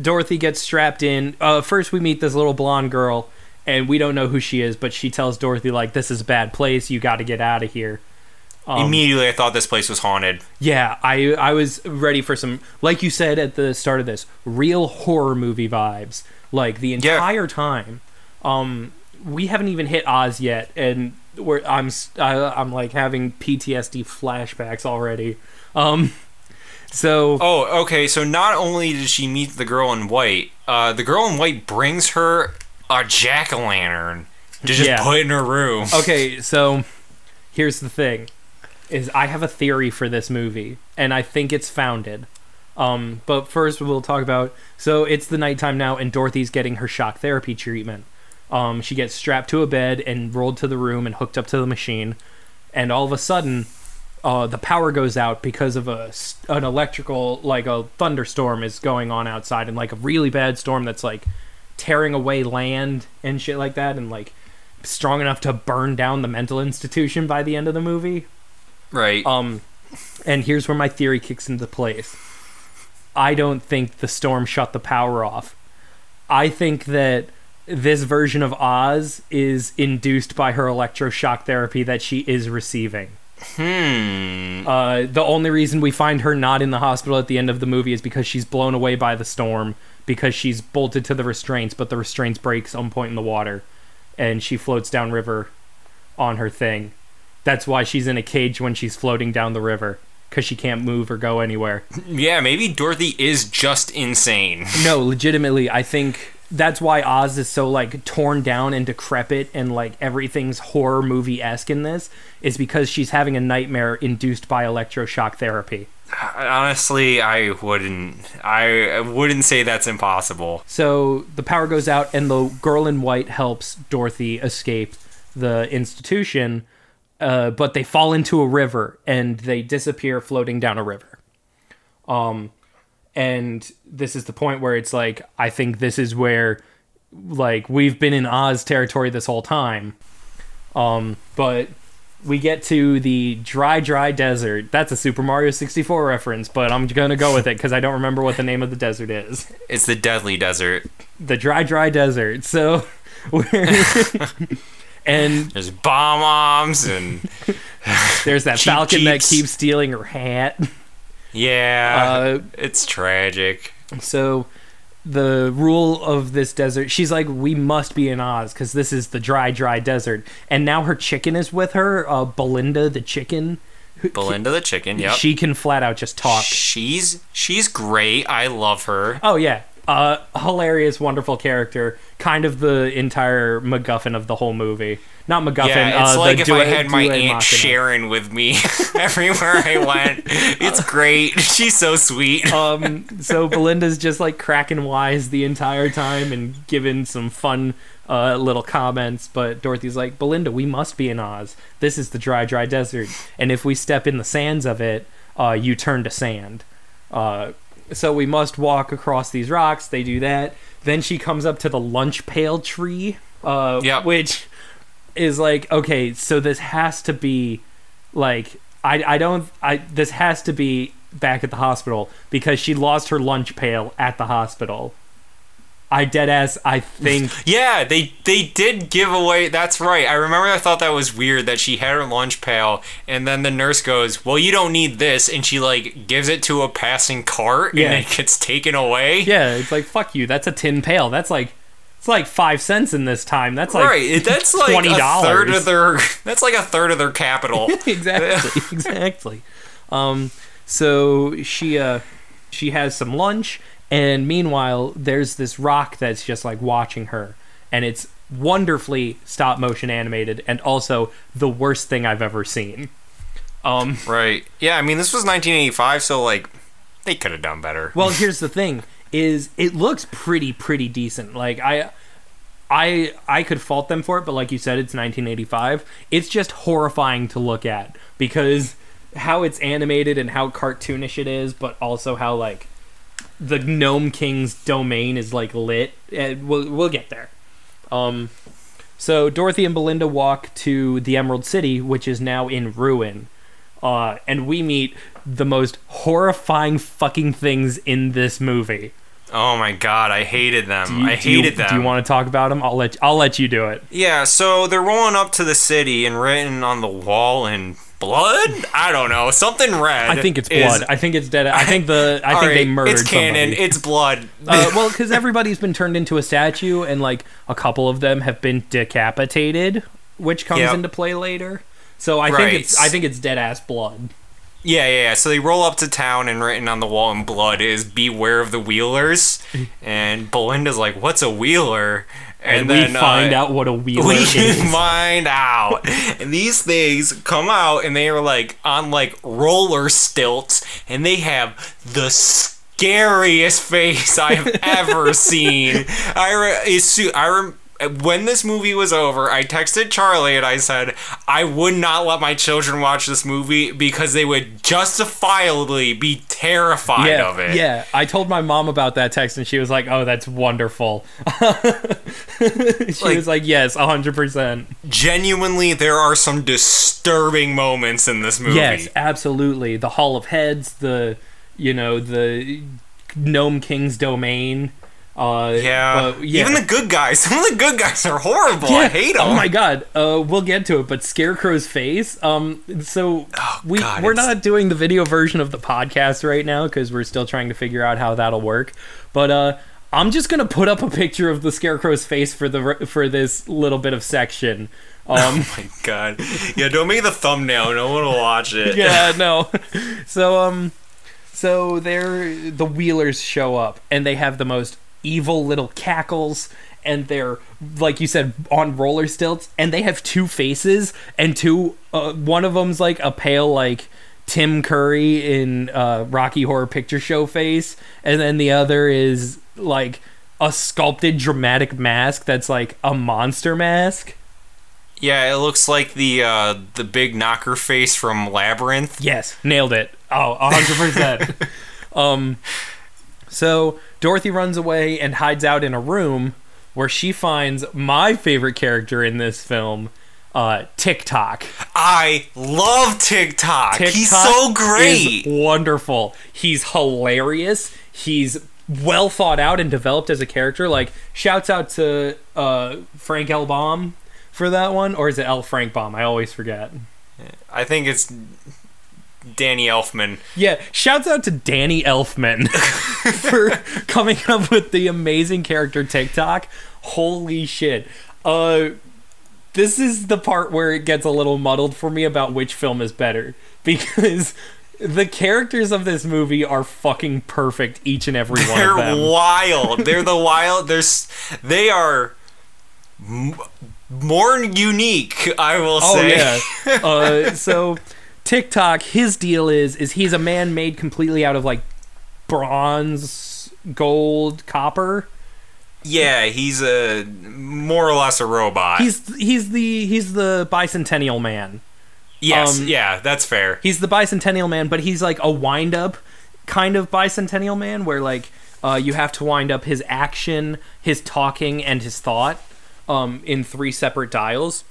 Dorothy gets strapped in. Uh, first, we meet this little blonde girl, and we don't know who she is, but she tells Dorothy like, "This is a bad place. You got to get out of here." Um, Immediately, I thought this place was haunted. Yeah, I I was ready for some, like you said at the start of this, real horror movie vibes. Like the Yeah. entire time. Um, we haven't even hit Oz yet, and we're I'm s- I, I'm like having PTSD flashbacks already. Um, so Oh, okay. So not only did she meet the girl in white, uh, the girl in white brings her a jack o' lantern to just Yeah. put in her room. okay, so here's the thing: is I have a theory for this movie, and I think it's founded. Um, but first, we'll talk about. So it's the nighttime now, and Dorothy's getting her shock therapy treatment. Um, she gets strapped to a bed and rolled to the room and hooked up to the machine, and all of a sudden, uh, the power goes out because of a an electrical like a thunderstorm is going on outside, and like a really bad storm that's like tearing away land and shit like that, and like strong enough to burn down the mental institution by the end of the movie. Right. Um, and here's where my theory kicks into place. I don't think the storm shut the power off. I think that this version of Oz is induced by her electroshock therapy that she is receiving. Hmm. Uh, the only reason we find her not in the hospital at the end of the movie is because she's blown away by the storm because she's bolted to the restraints, but the restraints break some point in the water, and she floats downriver on her thing. That's why she's in a cage when she's floating down the river because she can't move or go anywhere. Yeah, maybe Dorothy is just insane. No, legitimately, I think that's why Oz is so like torn down and decrepit and like everything's horror movie esque in this is because she's having a nightmare induced by electroshock therapy. Honestly, I wouldn't. I wouldn't say that's impossible. So the power goes out, and the girl in white helps Dorothy escape the institution, uh, but they fall into a river and they disappear floating down a river. Um, and this is the point where it's like, I think this is where, like, we've been in Oz territory this whole time. Um, but we get to the dry, dry desert. That's a Super Mario 64 reference, but I'm gonna go with it because I don't remember what the name of the desert is It's the Deadly Desert. the dry dry desert so [laughs] [laughs] and There's bomb bombs and [laughs] there's that Cheap falcon that keeps stealing her hat yeah, uh, it's tragic. So the rule of this desert she's like we must be in oz because this is the dry dry desert and now her chicken is with her uh, belinda the chicken Belinda the chicken. Yep. she can flat out just talk She's she's great. I love her. oh yeah uh, hilarious wonderful character kind of the entire macguffin of the whole movie not macguffin Yeah, it's uh, like the if I had my aunt Machina. Sharon with me [laughs] everywhere I went. It's great. [laughs] She's so sweet. [laughs] um so belinda's just like cracking wise the entire time and giving some fun uh, little comments but dorothy's like belinda we must be in oz this is the dry dry desert and if we step in the sands of it uh, you turn to sand uh, so we must walk across these rocks they do that then she comes up to the lunch pail tree uh, Yep. which is like okay so this has to be like I, I don't I this has to be back at the hospital because she lost her lunch pail at the hospital. I dead ass. I think [laughs] Yeah, they they did give away. That's right. I remember. I thought that was weird that she had her lunch pail, and then the nurse goes, "Well, you don't need this," and she like gives it to a passing cart, Yeah. and it gets taken away. yeah, it's like fuck you. That's a tin pail. That's like it's like five cents in this time. That's like right. That's like $20. a third of their. [laughs] That's like a third of their capital. [laughs] exactly, exactly. Um, so she uh, she has some lunch, and meanwhile, there's this rock that's just like watching her, and it's wonderfully stop motion animated, and also the worst thing I've ever seen. Um, right. Yeah. I mean, this was 1985, so like they could have done better. well, [laughs] here's the thing: is it looks pretty pretty decent. Like I. I I could fault them for it, but like you said, it's 1985. It's just horrifying to look at because how it's animated and how cartoonish it is, but also how like the Nome King's domain is like lit. And we'll we'll get there. Um, so Dorothy and Belinda walk to the Emerald City, which is now in ruin. Uh, and we meet the most horrifying fucking things in this movie. Oh my god, I hated them. You- I do you- hated them. Do you want to talk about them? I'll let I'll let you do it. Yeah, so they're rolling up to the city and written on the wall in blood? I don't know. Something red. I think it's is- blood. I think it's dead. I think the I think they murdered It's canon. somebody. It's blood. uh, well, because everybody's been turned into a statue, and like a couple of them have been decapitated, which comes Yep. into play later. So I Right. think it's I think it's dead ass blood. yeah, yeah, yeah. So they roll up to town and written on the wall in blood is "Beware of the Wheelers." [laughs] and Belinda's like, "What's a Wheeler?" And, then we find uh, out what a wheeler we is. We [laughs] find out. And these things come out and they are like on like roller stilts and they have the scariest face I've ever [laughs] seen. I re- I when this movie was over, I texted Charlie and I said I would not let my children watch this movie because they would justifiably be terrified yeah, of it. yeah. I told my mom about that text, and she was like, "Oh, that's wonderful." [laughs] she Like- was like, "Yes, hundred percent." Genuinely, there are some disturbing moments in this movie. Yes, absolutely. The Hall of Heads, the you know the Nome King's domain. Uh, Yeah. but, yeah. Even the good guys. [laughs] Some of the good guys are horrible. I hate them. Oh my god. Uh, we'll get to it, but Scarecrow's face. Um, so we Oh, God, we're it's- not doing the video version of the podcast right now because we're still trying to figure out how that'll work. But uh, I'm just gonna put up a picture of the Scarecrow's face for the for this little bit of section. [laughs] Um, Oh my god. Yeah, don't make the thumbnail. No one will watch it. yeah, [laughs] no. So um, so they're the Wheelers show up and they have the most evil little cackles and they're like you said on roller stilts and they have two faces and two uh, one of them's like a pale like Tim Curry in uh, Rocky Horror Picture Show face and then the other is like a sculpted dramatic mask that's like a monster mask. Yeah, it looks like the uh, the big knocker face from Labyrinth. Yes, nailed it. Oh, 100%. [laughs] um so Dorothy runs away and hides out in a room where she finds my favorite character in this film, uh TikTok. I love TikTok. TikTok He's so great. Wonderful. He's hilarious. He's well thought out and developed as a character. Like shouts out to uh Frank L. Baum for that one or is it L. Frank Baum? I always forget. I think it's Danny Elfman. Yeah, shouts out to Danny Elfman [laughs] for coming up with the amazing character TikTok. Holy shit. Uh this is the part where it gets a little muddled for me about which film is better [laughs] because the characters of this movie are fucking perfect each and every one They're of them. wild. They're the wild. They're s- they are m- more unique. I will Oh say. yeah. [laughs] Uh, so TikTok, his deal is is he's a man made completely out of like bronze, gold, copper. Yeah, he's a more or less a robot. He's he's the he's the bicentennial man. yes, um, yeah, that's fair. He's the bicentennial man, but he's like a wind up kind of bicentennial man where like uh, you have to wind up his action, his talking, and his thought um, in three separate dials,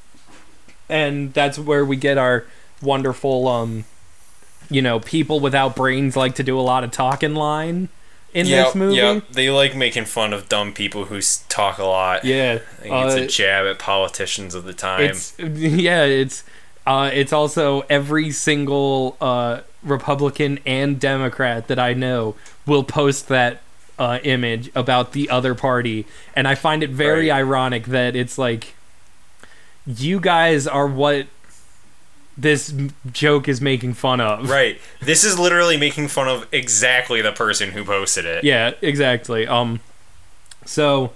and that's where we get our wonderful um, you know people without brains like to do a lot of talking line in Yep, this movie. yep. They like making fun of dumb people who talk a lot. Yeah, think it's uh, a jab at politicians of the time. it's [laughs] yeah, it's uh, it's also every single uh, Republican and Democrat that I know will post that uh, image about the other party, and I find it very Right. ironic that it's like you guys are what this joke is making fun of. [laughs] right. This is literally making fun of exactly the person who posted it. Yeah, exactly. Um, so,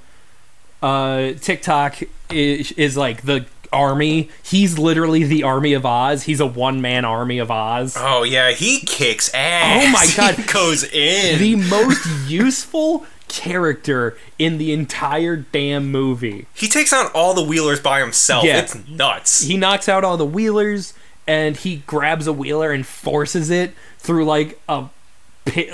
uh, TikTok is, is like the army. He's literally the army of Oz. He's a one man army of Oz. Oh yeah, he kicks ass. Oh my [laughs] God. he goes in. The most useful character in the entire damn movie. he takes on all the wheelers by himself. Yeah. It's nuts. He knocks out all the wheelers and he grabs a wheeler and forces it through like a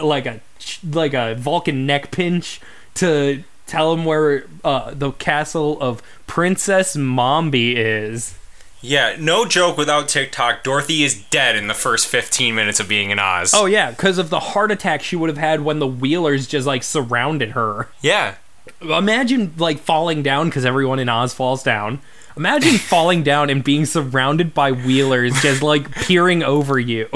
like a like a Vulcan neck pinch to tell him where uh, the castle of Princess Mombi is. yeah, no joke. Without TikTok, Dorothy is dead in the first 15 minutes of being in Oz. Oh yeah, because of the heart attack she would have had when the wheelers just like surrounded her. yeah. Imagine like falling down because everyone in Oz falls down. Imagine falling down and being surrounded by wheelers just like peering over you.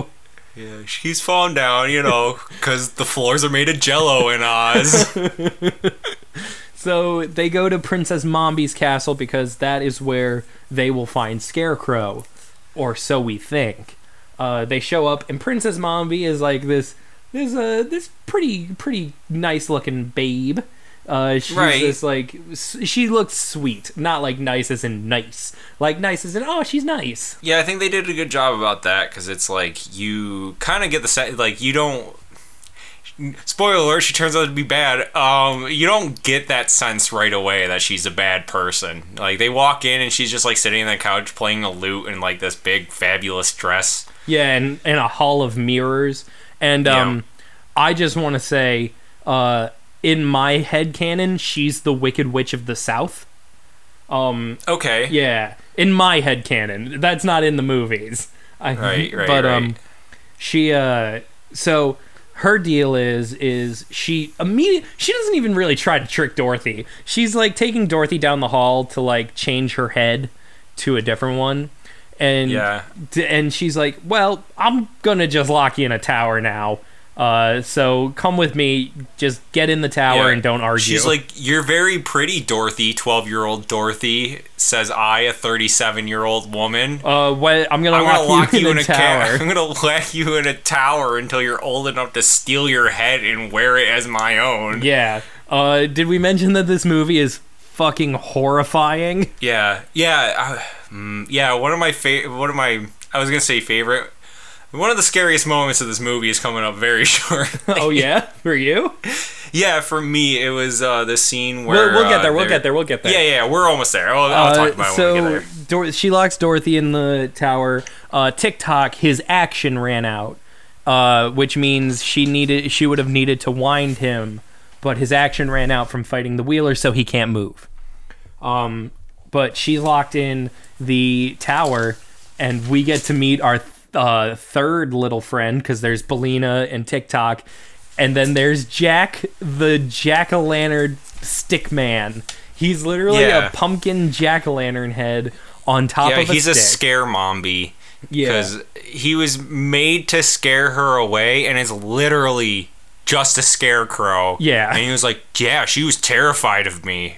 Yeah, she's falling down, you know, because the floors are made of jello in Oz. [laughs] So they go to Princess Mombi's castle because that is where they will find Scarecrow, or so we think. Uh, they show up, and Princess Mombi is like this, this, uh, this pretty, pretty nice looking babe. Uh, she's Right. this like, she looks sweet, not like nice as in nice, like nice as in oh she's nice. yeah, I think they did a good job about that because it's like you kind of get the set, like you don't. Spoiler alert: She turns out to be bad. Um, you don't get that sense right away that she's a bad person. Like they walk in and she's just like sitting on the couch playing a lute in like this big fabulous dress. Yeah, and, in a hall of mirrors. And um, I just want to say, uh, in my head canon, she's the Wicked Witch of the South. Um, Okay. yeah, in my head canon, that's not in the movies. I, Right, right, [laughs] But right. um, she uh, so her deal is is she immediate she doesn't even really try to trick Dorothy. She's like taking Dorothy down the hall to like change her head to a different one. And Yeah. d- and she's like, "Well, I'm gonna just lock you in a tower now. Uh, so come with me. Just get in the tower Yeah. and don't argue." She's like, "You're very pretty, Dorothy." Twelve-year-old Dorothy says, "I, a thirty-seven-year-old woman." "Uh, what? I'm gonna, I'm lock, gonna lock you, you in, in a a ca- tower." [laughs] I'm gonna lock you in a tower until you're old enough to steal your head and wear it as my own. yeah. Uh, did we mention that this movie is fucking horrifying? Yeah, yeah, uh, mm, yeah. One of my favorite. One of my. I was gonna say favorite. One of the scariest moments of this movie is coming up very [laughs] short. oh yeah, for you? yeah, for me, it was uh, the scene where We'll, we'll get uh, there. We'll get there. We'll get there. Yeah, yeah, we're almost there. I'll, I'll Uh, talk about it so when we get there. Dor- she locks Dorothy in the tower. Uh, TikTok, his action ran out, uh, which means she needed she would have needed to wind him, but his action ran out from fighting the Wheeler, so he can't move. Um, but she's locked in the tower, and we get to meet our uh, third little friend because there's Billina and TikTok, and then there's Jack, the jack o' lantern stick man. He's literally Yeah. a pumpkin jack o' lantern head on top Yeah, of a he's a stick. scare mombi. Yeah. Because he was made to scare her away and is literally just a scarecrow. Yeah. And he was like, Yeah, she was terrified of me.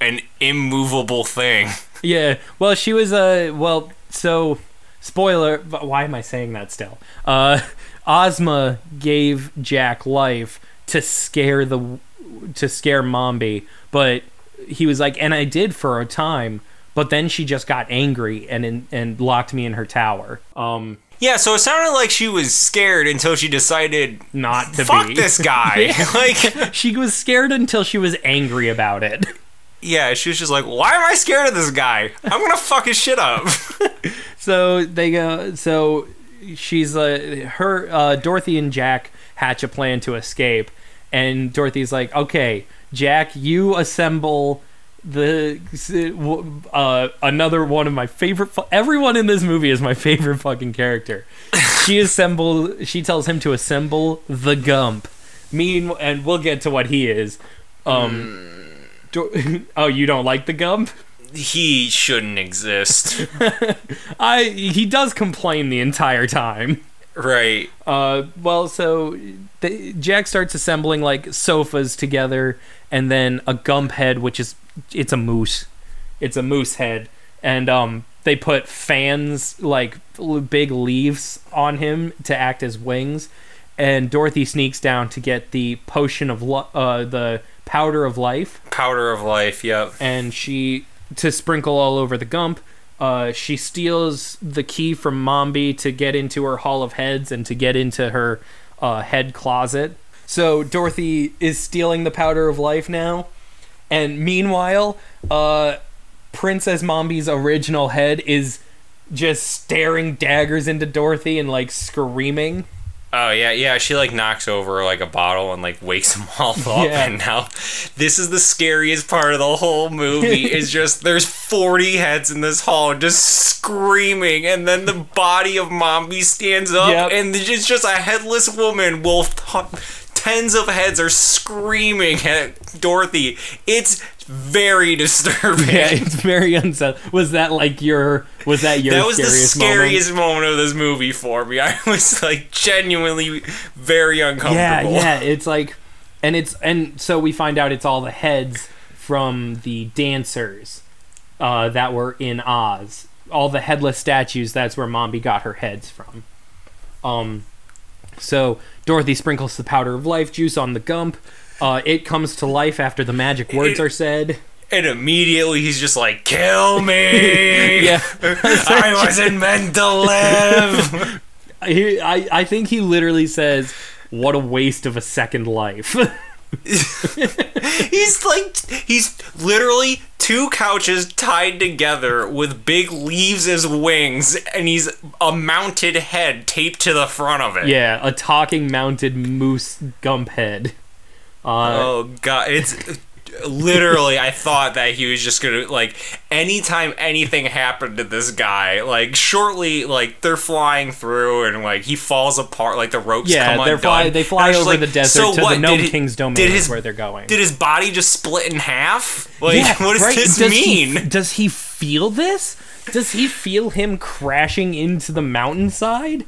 An immovable thing. Yeah. Well, she was a well. So, spoiler. but Why am I saying that still? Uh, Ozma gave Jack life to scare the to scare Mombi, but he was like, and I did for a time, but then she just got angry and in, and locked me in her tower. Um, Yeah, so it sounded like she was scared until she decided not to fuck be. this guy. [laughs] [laughs] Like she was scared until she was angry about it. Yeah, she was just like, Why am I scared of this guy? I'm gonna fuck his shit up. [laughs] So they go. So she's uh, her uh, Dorothy and Jack hatch a plan to escape, and Dorothy's like, "Okay, Jack, you assemble." The uh, another one of my favorite. Fu- everyone in this movie is my favorite fucking character. She [laughs] assemble. She tells him to assemble the Gump, Mean, and we'll get to what he is. Um, Dor- [laughs] oh, you don't like the Gump? He shouldn't exist. [laughs] I he does complain the entire time. right. Uh, well, so the, Jack starts assembling like sofas together, and then a gump head, which is it's a moose. It's a moose head, and um, they put fans like big leaves on him to act as wings. And Dorothy sneaks down to get the potion of li- uh, the powder of life, Powder of life. Yep. and she to sprinkle all over the gump. Uh, she steals the key from Mombi to get into her Hall of Heads and to get into her uh, head closet. So Dorothy is stealing the powder of life now, and meanwhile, uh, Princess Mombi's original head is just staring daggers into Dorothy and like screaming. Oh yeah, yeah. She like knocks over like a bottle and like wakes them [laughs] all up. Yeah. And now, this is the scariest part of the whole movie. [laughs] is just there's 40 heads in this hall just screaming, and then the body of Mombi stands up, Yep. and it's just a headless woman. Well, t- tens of heads are screaming at Dorothy. It's very [laughs] disturbing. Yeah, it's very unsettling. Was that like your? Was that your? that was the scariest moment? moment? of this movie for me. [laughs] I was like genuinely very uncomfortable. Yeah, yeah. It's like, and it's and so we find out it's all the heads from the dancers uh, that were in Oz. All the headless statues. That's where Mombi got her heads from. Um, so Dorothy sprinkles the powder of life juice on the gump. Uh, it comes to life after the magic words are said. And immediately he's just like, kill me! [laughs] Yeah. [laughs] I wasn't meant to live! [laughs] He, I, I think he literally says, "What a waste of a second life." he's like, he's literally two couches tied together with big leaves as wings, and he's a mounted head taped to the front of it. yeah, a talking mounted moose gump head. Uh, Oh god, it's literally I thought that he was just gonna like anytime anything happened to this guy, like shortly like they're flying through and like he falls apart, like the ropes yeah, come undone. fly, they fly over like, the desert so to what, the Nome did he- King's domain. Did his where they're going. did his body just split in half? Like yeah, what does right? this does he- mean? does he feel this? Does he feel him crashing into the mountainside?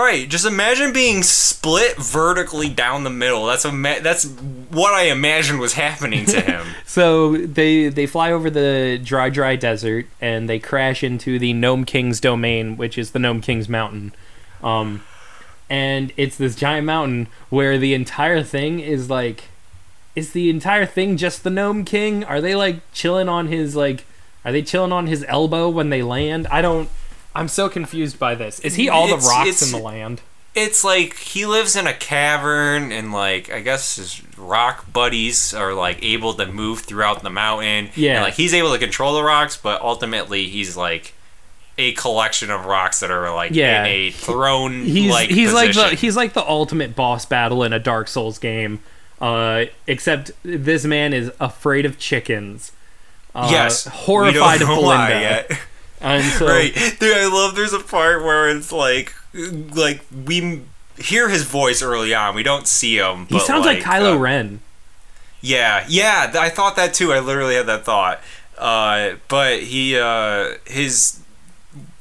Right, just imagine being split vertically down the middle. That's a that's what I imagined was happening to him. [laughs] So they they fly over the dry, dry desert and they crash into the Nome King's domain, which is the Nome King's mountain. Um, and it's this giant mountain where the entire thing is like, is the entire thing just the Nome King? Are they like chilling on his like, are they chilling on his elbow when they land? I don't. I'm so confused by this. Is he all the It's- rocks it's- in the land? it's like he lives in a cavern and like I guess his rock buddies are like able to move throughout the mountain. Yeah. And like he's able to control the rocks, but ultimately he's like a collection of rocks that are like Yeah. in a throne he's like he's like the he's like the ultimate boss battle in a Dark Souls game. Uh, except this man is afraid of chickens. Uh, yes, horrified we of don't know Billina. why yet. And so right, dude. I love. There's a part where it's like, like we hear his voice early on. We don't see him. he sounds like, Kylo uh, Ren. Yeah, yeah, I thought that too. I literally had that thought. Uh, but he, uh, his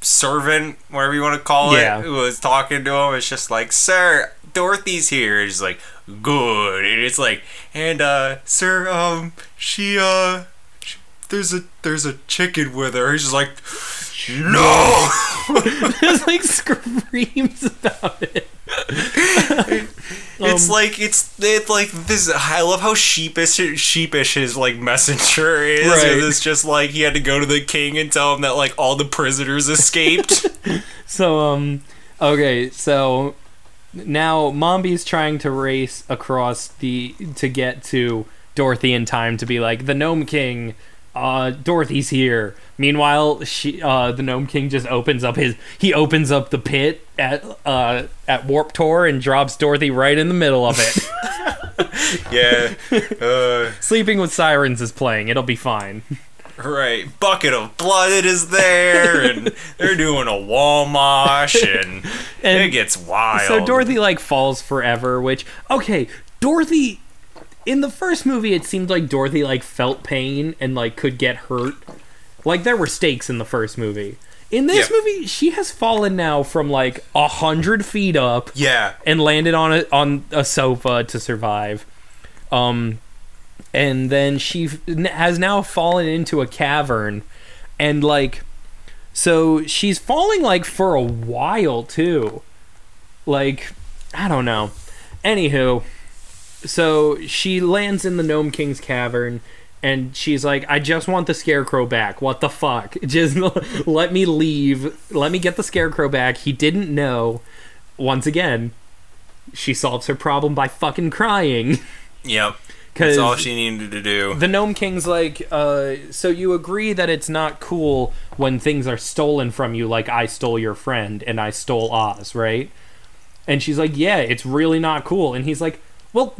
servant, whatever you want to call it, who was talking to him. It's just like, "Sir, Dorothy's here." He's like, "Good," and it's like, "And uh, sir, um, she, uh, there's a there's a chicken with her." He's just like, "No." There's [laughs] like screams about it. It's Um, like it's it's like this. I love how sheepish sheepish his like messenger is. Right. It's just like he had to go to the king and tell him that like all the prisoners escaped. [laughs] So um, okay, so now Mombi's trying to race across the to get to Dorothy in time to be like the Nome King. Uh, Dorothy's here. Meanwhile, she uh, the Nome King just opens up his he opens up the pit at uh at Warp Tour and drops Dorothy right in the middle of it. [laughs] yeah, uh, [laughs] Sleeping with Sirens is playing. It'll be fine. right. Bucket of blood is there, and they're doing a wall mosh, and, [laughs] And it gets wild. So Dorothy like falls forever, which okay, Dorothy in the first movie it seemed like Dorothy like felt pain and like could get hurt. Like there were stakes in the first movie. In this Yeah. movie, she has fallen now from like a hundred feet up Yeah. and landed on a on a sofa to survive. Um, and then she has now fallen into a cavern, and like, so she's falling like for a while too. Like, I don't know. Anywho, so she lands in the Nome King's cavern. And she's like, I just want the scarecrow back. What the fuck? [laughs] Just let me leave. Let me get the scarecrow back. He didn't know. Once again, she solves her problem by fucking crying. [laughs] Yep. That's all she needed to do. the Nome King's like, uh, so you agree that it's not cool when things are stolen from you, like I stole your friend and I stole Oz, right? And she's like, yeah, it's really not cool. And he's like, well,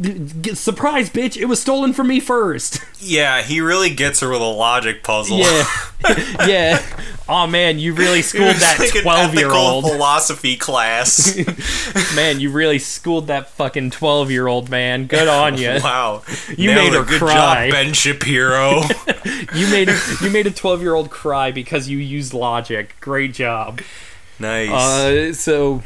surprise, bitch, it was stolen from me first. [laughs] Yeah, he really gets her with a logic puzzle. yeah. [laughs] [laughs] yeah. Oh, man, you really schooled that like 12 year old. philosophy class. Man, you really schooled that fucking 12 year old man. Good on you. wow. You Nailed made her Good cry. job, Ben Shapiro. You made you made a 12 year old cry because you used logic. Great job. nice. Uh, so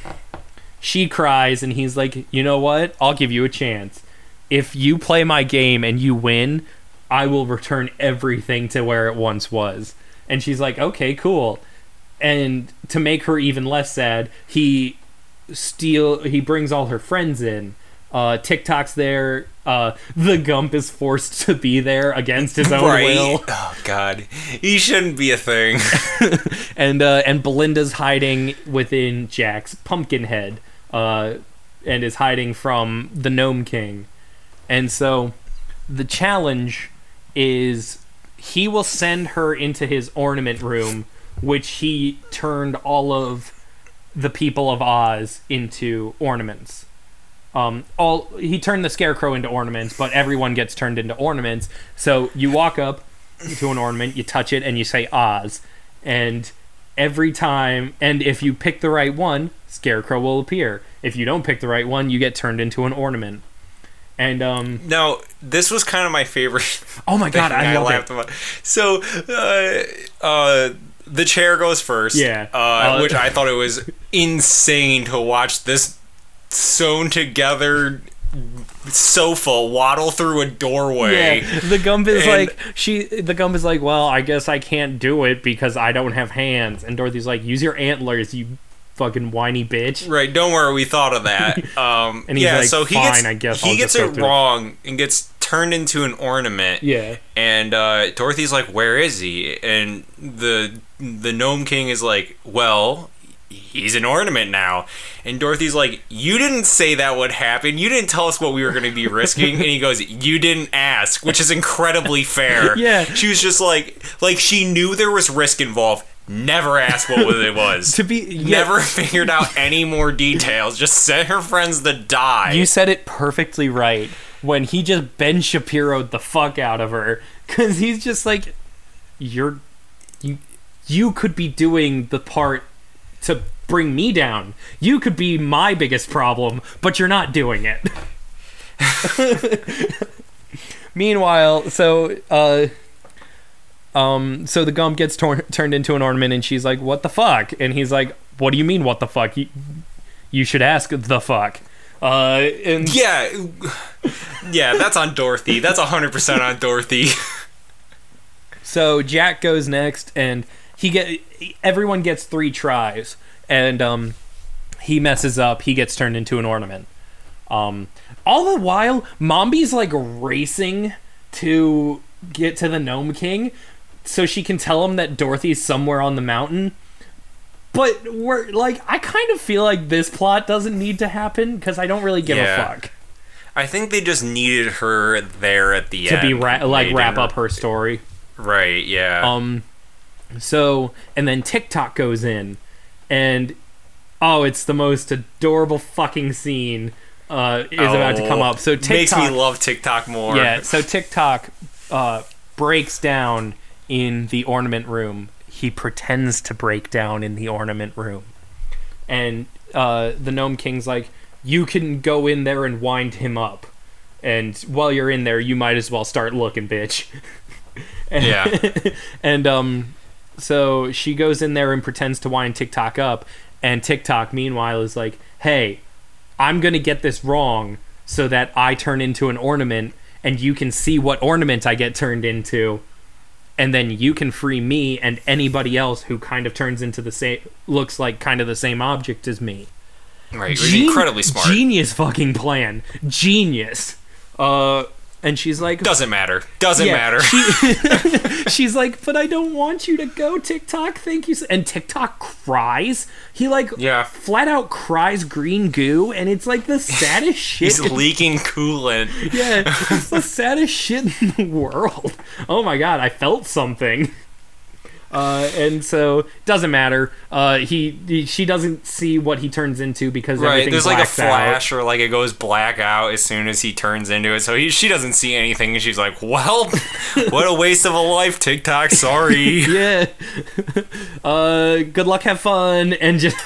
she cries, and he's like, "You know what? I'll give you a chance. If you play my game and you win, I will return everything to where it once was." And she's like, "Okay, cool." And to make her even less sad, he steal he brings all her friends in. Uh, TikTok's there. Uh, the Gump is forced to be there against his own right. will. Oh God, he shouldn't be a thing. [laughs] and uh, and Billina's hiding within Jack's pumpkin head, uh, and is hiding from the Nome King, and so the challenge is he will send her into his ornament room, which he turned all of the people of Oz into ornaments. Um, all he turned the scarecrow into ornaments, but everyone gets turned into ornaments. So you walk up to an ornament, you touch it, and you say Oz, and every time, and if you pick the right one, scarecrow will appear. If you don't pick the right one, you get turned into an ornament. And um, now, this was kind of my favorite. [laughs] oh my god, I love laughed it. about. So, uh, uh, the chair goes first. Yeah. Uh, Uh, which I thought it was [laughs] insane to watch this sewn together sofa waddle through a doorway. Yeah, the Gump is And- like she. The Gump is like, well, I guess I can't do it because I don't have hands. And Dorothy's like, use your antlers, you fucking whiny bitch. Right, don't worry, we thought of that. [laughs] Um, And he's yeah, like, so he "Fine, gets, I guess he I'll gets it." wrong and gets turned into an ornament. Yeah, And uh, Dorothy's like, "Where is he?" And the the nome king is like, "Well, he's an ornament now." And Dorothy's like, "You didn't say that would happen. You didn't tell us what we were going to be [laughs] risking." and he goes, "You didn't ask," which is incredibly fair. [laughs] Yeah. she was just like, like she knew there was risk involved. Never asked what it was. [laughs] to be yeah, Never figured out any more details. Just sent her friends to die. You said it perfectly right when he just Ben Shapiro'd the fuck out of her because he's just like, you're you you could be doing the part to bring me down. You could be my biggest problem, but you're not doing it. [laughs] Meanwhile, so uh um so the gump gets torn turned into an ornament and she's like, "What the fuck?" And he's like, "What do you mean what the fuck? You, you should ask the fuck." Uh and yeah, yeah, that's on Dorothy. That's hundred percent on Dorothy. [laughs] So Jack goes next, and he get everyone gets three tries, and um, he messes up. He gets turned into an ornament. Um, all the while, Mombi's like racing to get to the Nome King, so she can tell him that Dorothy's somewhere on the mountain. But we're like, I kind of feel like this plot doesn't need to happen because I don't really give Yeah. a fuck I think they just needed her there at the to end to be ra- like wrap up her story. Right. Yeah. Um, so and then TikTok goes in, and oh, it's the most adorable fucking scene. Uh, is about to come Oh, up. So TikTok makes me love TikTok more. yeah. So TikTok uh, breaks down in the ornament room. He pretends to break down in the ornament room, and uh, the nome king's like, "You can go in there and wind him up." and while you're in there, you might as well start looking, bitch. [laughs] and, Yeah. [laughs] and um, so she goes in there and pretends to wind TikTok up, and TikTok meanwhile is like, "Hey, I'm gonna get this wrong so that I turn into an ornament, and you can see what ornament I get turned into." And then you can free me and anybody else who kind of turns into the same, looks like kind of the same object as me. Right. Gen- incredibly smart. Genius fucking plan. Genius. Uh, and she's like, Doesn't matter. Doesn't yeah, matter. she- [laughs] [laughs] she's like, but I don't want you to go, TikTok. Thank you. And TikTok cries. He like Yeah. flat out cries green goo, and it's like the [laughs] saddest shit. He's leaking coolant. yeah, it's the saddest shit in the world. Oh my god, I felt something. Uh, and so doesn't matter. Uh, he, he she doesn't see what he turns into because Right. There's like a blacks out. flash or like it goes black out as soon as he turns into it. So he, she doesn't see anything and she's like, well, [laughs] what a waste of a life, TikTok. Sorry. [laughs] yeah. [laughs] uh, good luck, have fun, and just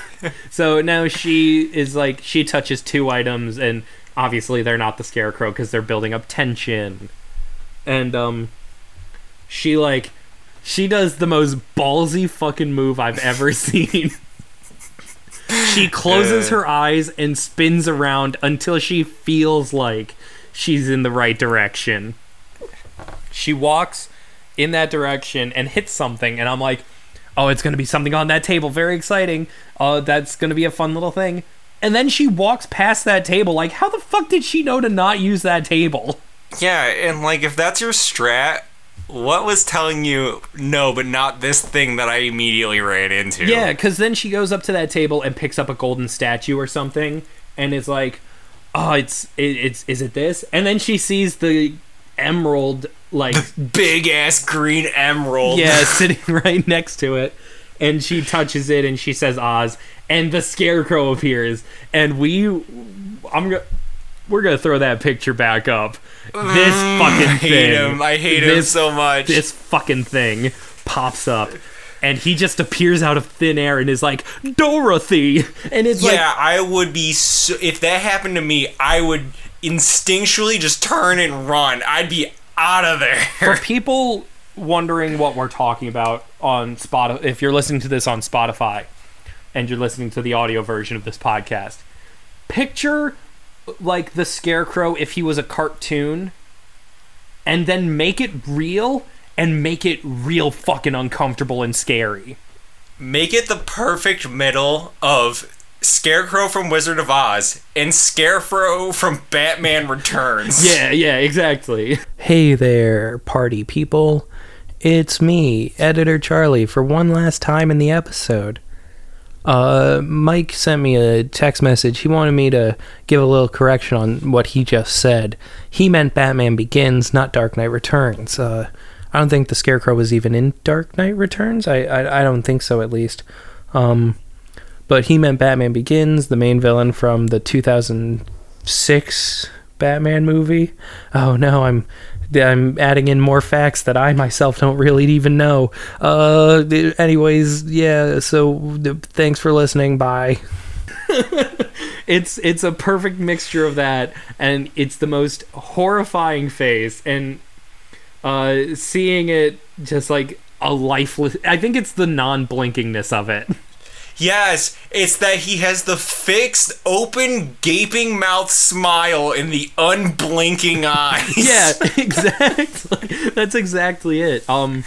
so now she is like she touches two items, and obviously they're not the scarecrow because they're building up tension, and um, she like she does the most ballsy fucking move I've ever [laughs] seen. she closes Uh. her eyes and spins around until she feels like she's in the right direction. She walks in that direction and hits something, and I'm like, oh, it's gonna be something on that table. Very exciting. Uh, that's gonna be a fun little thing. And then she walks past that table. Like, how the fuck did she know to not use that table? yeah. And like, if that's your strat, what was telling you no, but not this thing that I immediately ran into? Yeah, because then she goes up to that table and picks up a golden statue or something, and is like, "Oh, it's it, it's is it this?" And then she sees the emerald like [laughs] Big ass green emerald. yeah [laughs] sitting [laughs] right next to it, and she touches it and she says Oz, and the scarecrow appears, and we, I'm gonna. We're gonna throw that picture back up. This mm, fucking I hate thing. him. I hate him so much. this fucking thing pops up and he just appears out of thin air and is like Dorothy and it's yeah, like yeah. I would be so. If that happened to me, I would instinctually just turn and run. I'd be out of there. for people wondering what we're talking about on Spotify if you're listening to this on Spotify and you're listening to the audio version of this podcast picture like the scarecrow if he was a cartoon and then make it real and make it real fucking uncomfortable and scary Make it the perfect middle of Scarecrow from Wizard of Oz and Scarecrow from Batman Returns. [laughs] yeah yeah exactly Hey there, party people. It's me, Editor Charlie, for one last time in the episode. Uh, Mike sent me a text message. He wanted me to give a little correction on what he just said. He meant Batman Begins, not Dark Knight Returns. Uh, I don't think the Scarecrow was even in Dark Knight Returns. I, I, I don't think so, at least. Um, but he meant Batman Begins, the main villain from the 2006 Batman movie. Oh no, I'm I'm adding in more facts that I myself don't really even know. Uh, anyways, yeah. So thanks for listening. Bye. [laughs] it's it's a perfect mixture of that and it's the most horrifying face and uh seeing it just like a lifeless i think it's the non-blinkingness of it [laughs] Yes, it's that he has the fixed, open, gaping mouth smile and the unblinking eyes. [laughs] yeah exactly that's exactly it um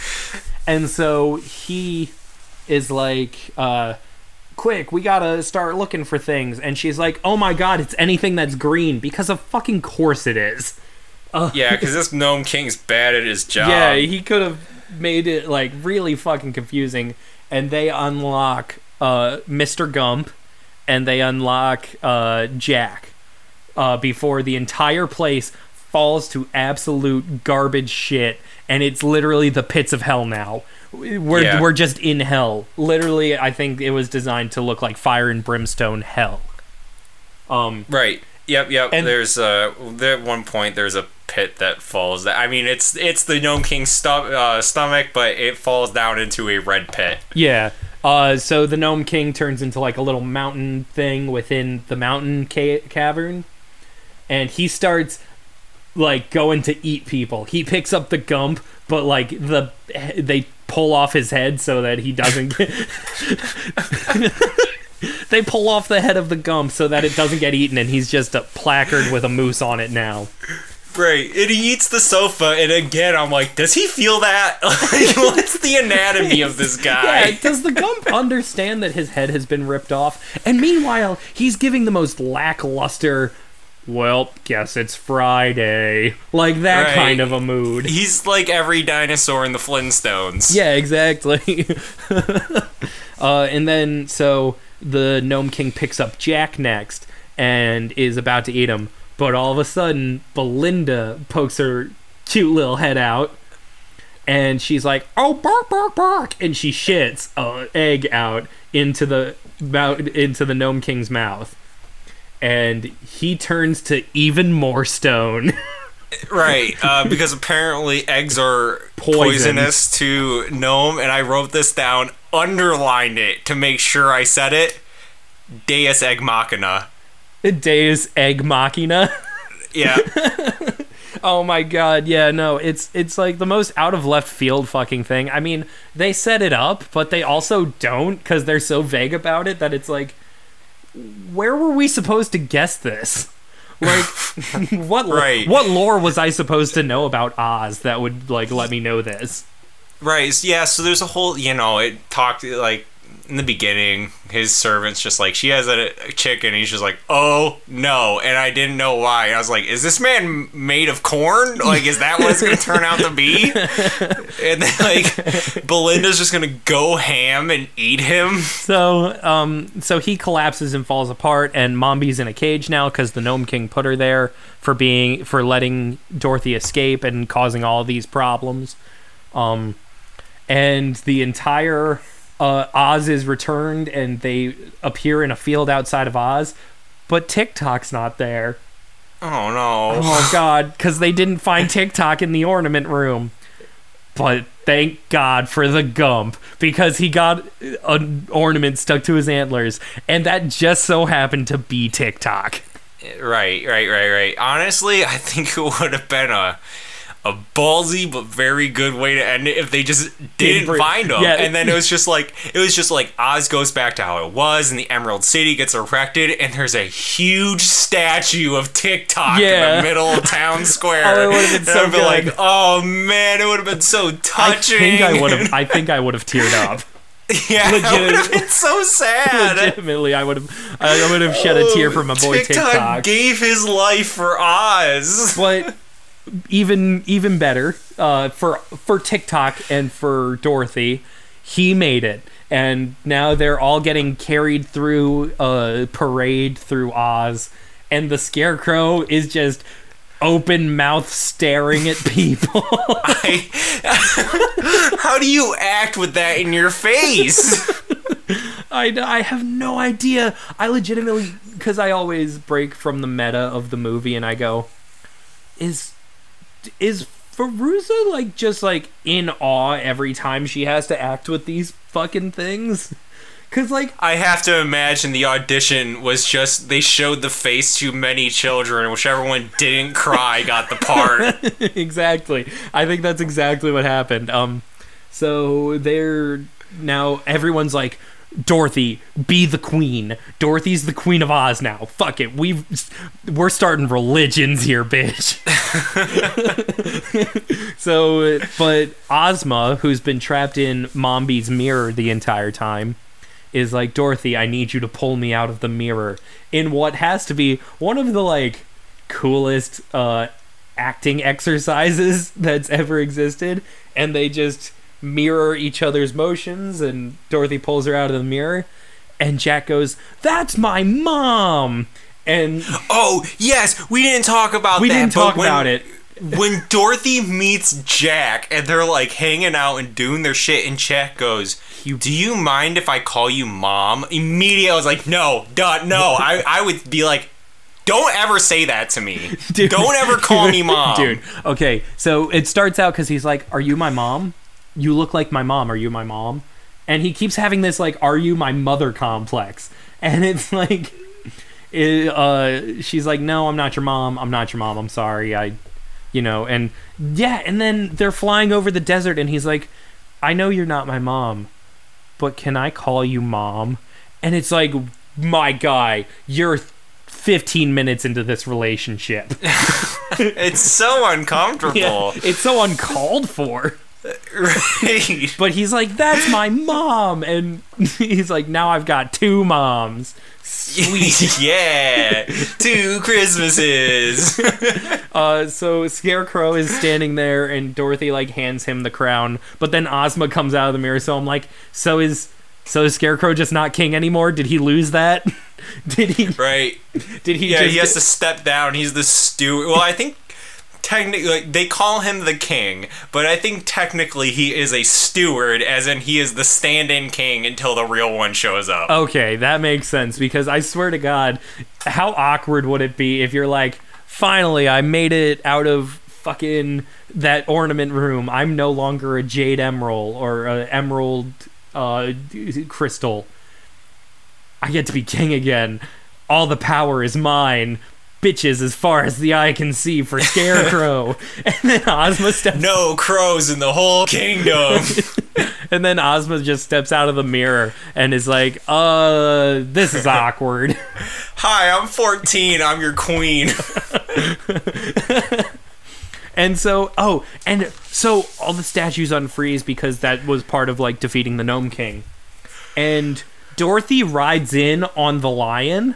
and so he is like uh quick we gotta start looking for things and she's like oh my god it's anything that's green because of fucking course it is Yeah, because this Nome King's bad at his job. Yeah, he could have made it like really fucking confusing. And they unlock uh, Mr. Gump and they unlock uh, Jack uh, before the entire place falls to absolute garbage shit. And it's literally the pits of hell now. We're, Yeah. we're just in hell. Literally, I think it was designed to look like fire and brimstone hell. Um, Right. Yep. Yep. And- there's uh, there at one point there's a pit that falls. I mean, it's it's the Nome King's stu- uh, stomach, but it falls down into a red pit. Yeah. Uh, so the Nome King turns into like a little mountain thing within the mountain ca- cavern, and he starts like going to eat people. He picks up the gump, but like the they pull off his head so that he doesn't get [laughs] They pull off the head of the gump so that it doesn't get eaten and he's just a placard with a moose on it now. Right, and he eats the sofa, and again, I'm like, does he feel that? [laughs] Like, what's the anatomy of this [laughs] guy? Yeah, does the gump [laughs] understand that his head has been ripped off? And meanwhile, he's giving the most lackluster well, guess it's Friday. Like that Right. kind of a mood. He's like every dinosaur in the Flintstones. Yeah, exactly. uh, and then so the Nome King picks up Jack next and is about to eat him, but all of a sudden Billina pokes her cute little head out, and she's like, "Oh, bark, bark, bark!" and she shits a egg out into the mouth into the Nome King's mouth. And he turns to even more stone. [laughs] Right, uh, because apparently eggs are Poison. poisonous to gnome, and I wrote this down, underlined it to make sure I said it. Deus Egg Machina. Deus Egg Machina. Yeah, [laughs] Oh my god, yeah, no, it's it's like the most out of left field fucking thing. I mean, they set it up, but they also don't because they're so vague about it that it's like, where were we supposed to guess this? Like, [laughs] what Right. what lore was I supposed to know about Oz that would like let me know this? right. Yeah, so there's a whole, you know, it talked like in the beginning, his servant's just like, she has a, a chicken. He's just like, oh no. And I didn't know why. I was like, is this man made of corn? Like, is that what it's going to turn out to be? [laughs] And then, like, Billina's just going to go ham and eat him. So, um, so he collapses and falls apart, and Mombi's in a cage now because the Nome King put her there for being for letting Dorothy escape and causing all these problems. Um, and the entire uh, Oz is returned, and they appear in a field outside of Oz, but TikTok's not there. Oh no. Oh [laughs] God, because they didn't find TikTok in the ornament room. But thank God for the Gump because he got an ornament stuck to his antlers, and that just so happened to be TikTok. Right, right, right, right. Honestly, I think it [laughs] would have been a a ballsy but very good way to end it if they just didn't find him. yeah. And then it was just like it was just like Oz goes back to how it was and the Emerald City gets erected and there's a huge statue of TikTok in the middle of town [laughs] oh, square. Oh, it would've been so I'd like, good. oh man, it would have been so touching." I think I would have. [laughs] I think I would have teared up. yeah, it would have been so sad. Legitimately, I would have. I would have shed a tear oh, for my boy TikTok. gave his life for Oz. but [laughs] even even better uh, for for TikTok and for Dorothy, he made it, and now they're all getting carried through a parade through Oz, and the Scarecrow is just open mouth staring at people. [laughs] I, [laughs] how do you act with that in your face? I, I have no idea. I legitimately because I always break from the meta of the movie and I go, is is Fairuza like just like in awe every time she has to act with these fucking things? [laughs] Cause like I have to imagine the audition was just they showed the face to many children, whichever one didn't cry got the part. [laughs] exactly. I think that's exactly what happened. Um, so they're now everyone's like, Dorothy, be the queen. Dorothy's the queen of Oz now. Fuck it. We've we're starting religions here, bitch. [laughs] so, but Ozma, who's been trapped in Mombi's mirror the entire time, is like, Dorothy, I need you to pull me out of the mirror. In what has to be one of the like coolest uh acting exercises [laughs] that's ever existed and they just mirror each other's motions and Dorothy pulls her out of the mirror and Jack goes, "That's my mom." And Oh yes, we didn't talk about we that. didn't but talk when- about it. when Dorothy meets Jack and they're like hanging out and doing their shit, and Jack goes, "Do you mind if I call you mom?" Immediately, I was like, "No, duh, no." [laughs] I I would be like, "Don't ever say that to me. [laughs] Dude. Don't ever call me [laughs] mom, Dude, okay. So it starts out cuz he's like, "Are you my mom? You look like my mom. Are you my mom?" And he keeps having this like, "Are you my mother?" complex. [laughs] And it's like it, uh she's like, "No, I'm not your mom. I'm not your mom. I'm sorry. I you know, and yeah, and then they're flying over the desert, and he's like, "I know you're not my mom, but can I call you mom?" And it's like, my guy, you're 15 minutes into this relationship. [laughs] It's so uncomfortable. [laughs] it's so uncalled for. Right. [laughs] But he's like, "That's my mom," and [laughs] he's like, "Now I've got two moms." Sweet. [laughs] yeah. Two Christmases. Uh, so Scarecrow is standing there, and Dorothy like hands him the crown. But then Ozma comes out of the mirror. So I'm like, "So is so is Scarecrow just not king anymore? Did he lose that? did he? right. Did he? Yeah, just he has to step down. He's the steward. Well, I think technically like, they call him the king, but I think technically he is a steward, as in he is the stand-in king until the real one shows up. Okay, that makes sense because I swear to God, how awkward would it be if you're like, finally, I made it out of fucking that ornament room. I'm no longer a jade emerald or a emerald uh, crystal. I get to be king again. All the power is mine. Bitches as far as the eye can see for Scarecrow. [laughs] and then Ozma steps No crows in the whole kingdom. [laughs] and then Ozma just steps out of the mirror and is like, uh, this is awkward. [laughs] Hi, I'm 14. I'm your queen. And so, oh, and so all the statues unfreeze because that was part of like defeating the Nome King. And Dorothy rides in on the lion,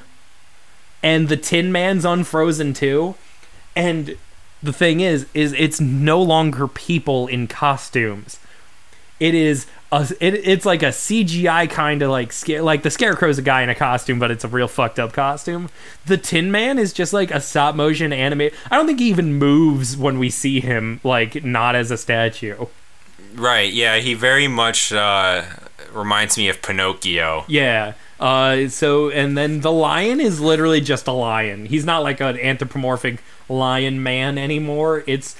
and the Tin Man's unfrozen too. And the thing is, is it's no longer people in costumes. It is a, it, it's like a CGI kind of like like the Scarecrow's a guy in a costume, but it's a real fucked up costume. The Tin Man is just like a stop motion animate. I don't think he even moves when we see him, like not as a statue. right, yeah, he very much uh, reminds me of Pinocchio. Yeah. Uh, so and then the lion is literally just a lion. He's not like an anthropomorphic lion man anymore. It's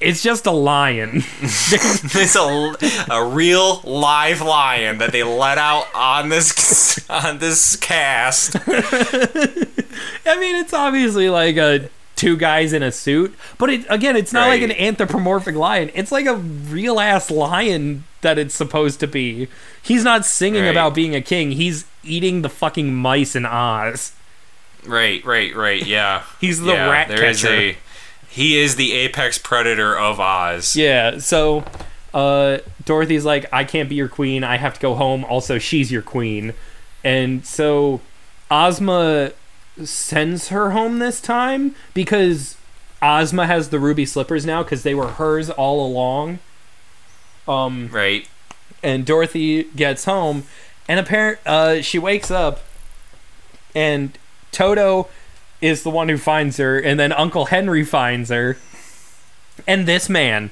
it's just a lion. [laughs] it's a, a real live lion that they let out on this on this cast. [laughs] I mean, it's obviously like a two guys in a suit, but it again, it's not like an anthropomorphic lion. It's like a real ass lion that it's supposed to be. He's not singing Right. about being a king. He's eating the fucking mice in Oz. Right, right, right. Yeah, [laughs] He's the yeah, rat there is catcher. a- he is the apex predator of Oz. Yeah, so uh, Dorothy's like, I can't be your queen. I have to go home. Also, she's your queen. And so Ozma sends her home this time because Ozma has the ruby slippers now because they were hers all along. Um, Right. and Dorothy gets home, and apparent uh, she wakes up, and Toto is the one who finds her, and then Uncle Henry finds her, and this man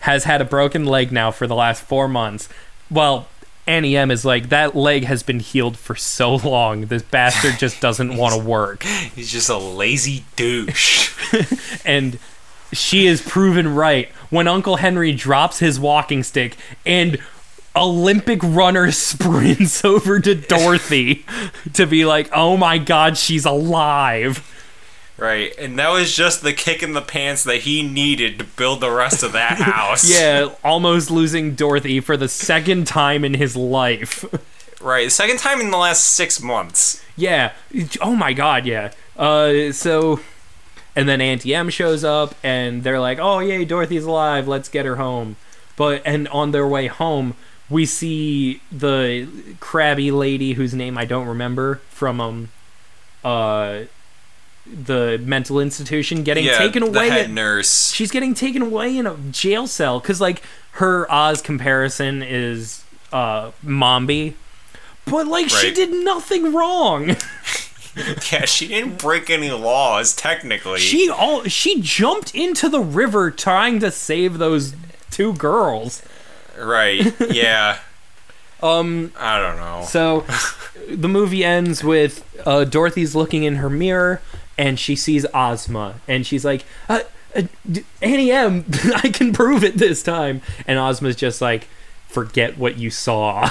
has had a broken leg now for the last four months. Well, Auntie M is like that leg has been healed for so long. This bastard just doesn't want to [laughs] work, He's just a lazy douche. [laughs] and she is proven right when Uncle Henry drops his walking stick and Olympic runner [laughs] sprints over to Dorothy to be like, "Oh my god, she's alive." right. And that was just the kick in the pants that he needed to build the rest of that [laughs] house. Yeah, almost losing Dorothy for the second time in his life. Right. The second time in the last six months. Yeah. Oh my god, yeah. Uh so and then Auntie M shows up and they're like, "Oh, yay, Dorothy's alive. Let's get her home." But and on their way home, we see the crabby lady whose name I don't remember from um uh the mental institution getting yeah, taken the away head at- nurse. she's getting taken away in a jail cell because like her Oz comparison is uh Mombi, but like she did nothing wrong. [laughs] Yeah, she didn't break any laws technically. she all she jumped into the river trying to save those two girls. Right. Yeah. [laughs] Um, I don't know. so [laughs] the movie ends with uh, Dorothy's looking in her mirror and she sees Ozma and she's like, uh, uh, Auntie M, [laughs] I can prove it this time. And Ozma's just like, forget what you saw.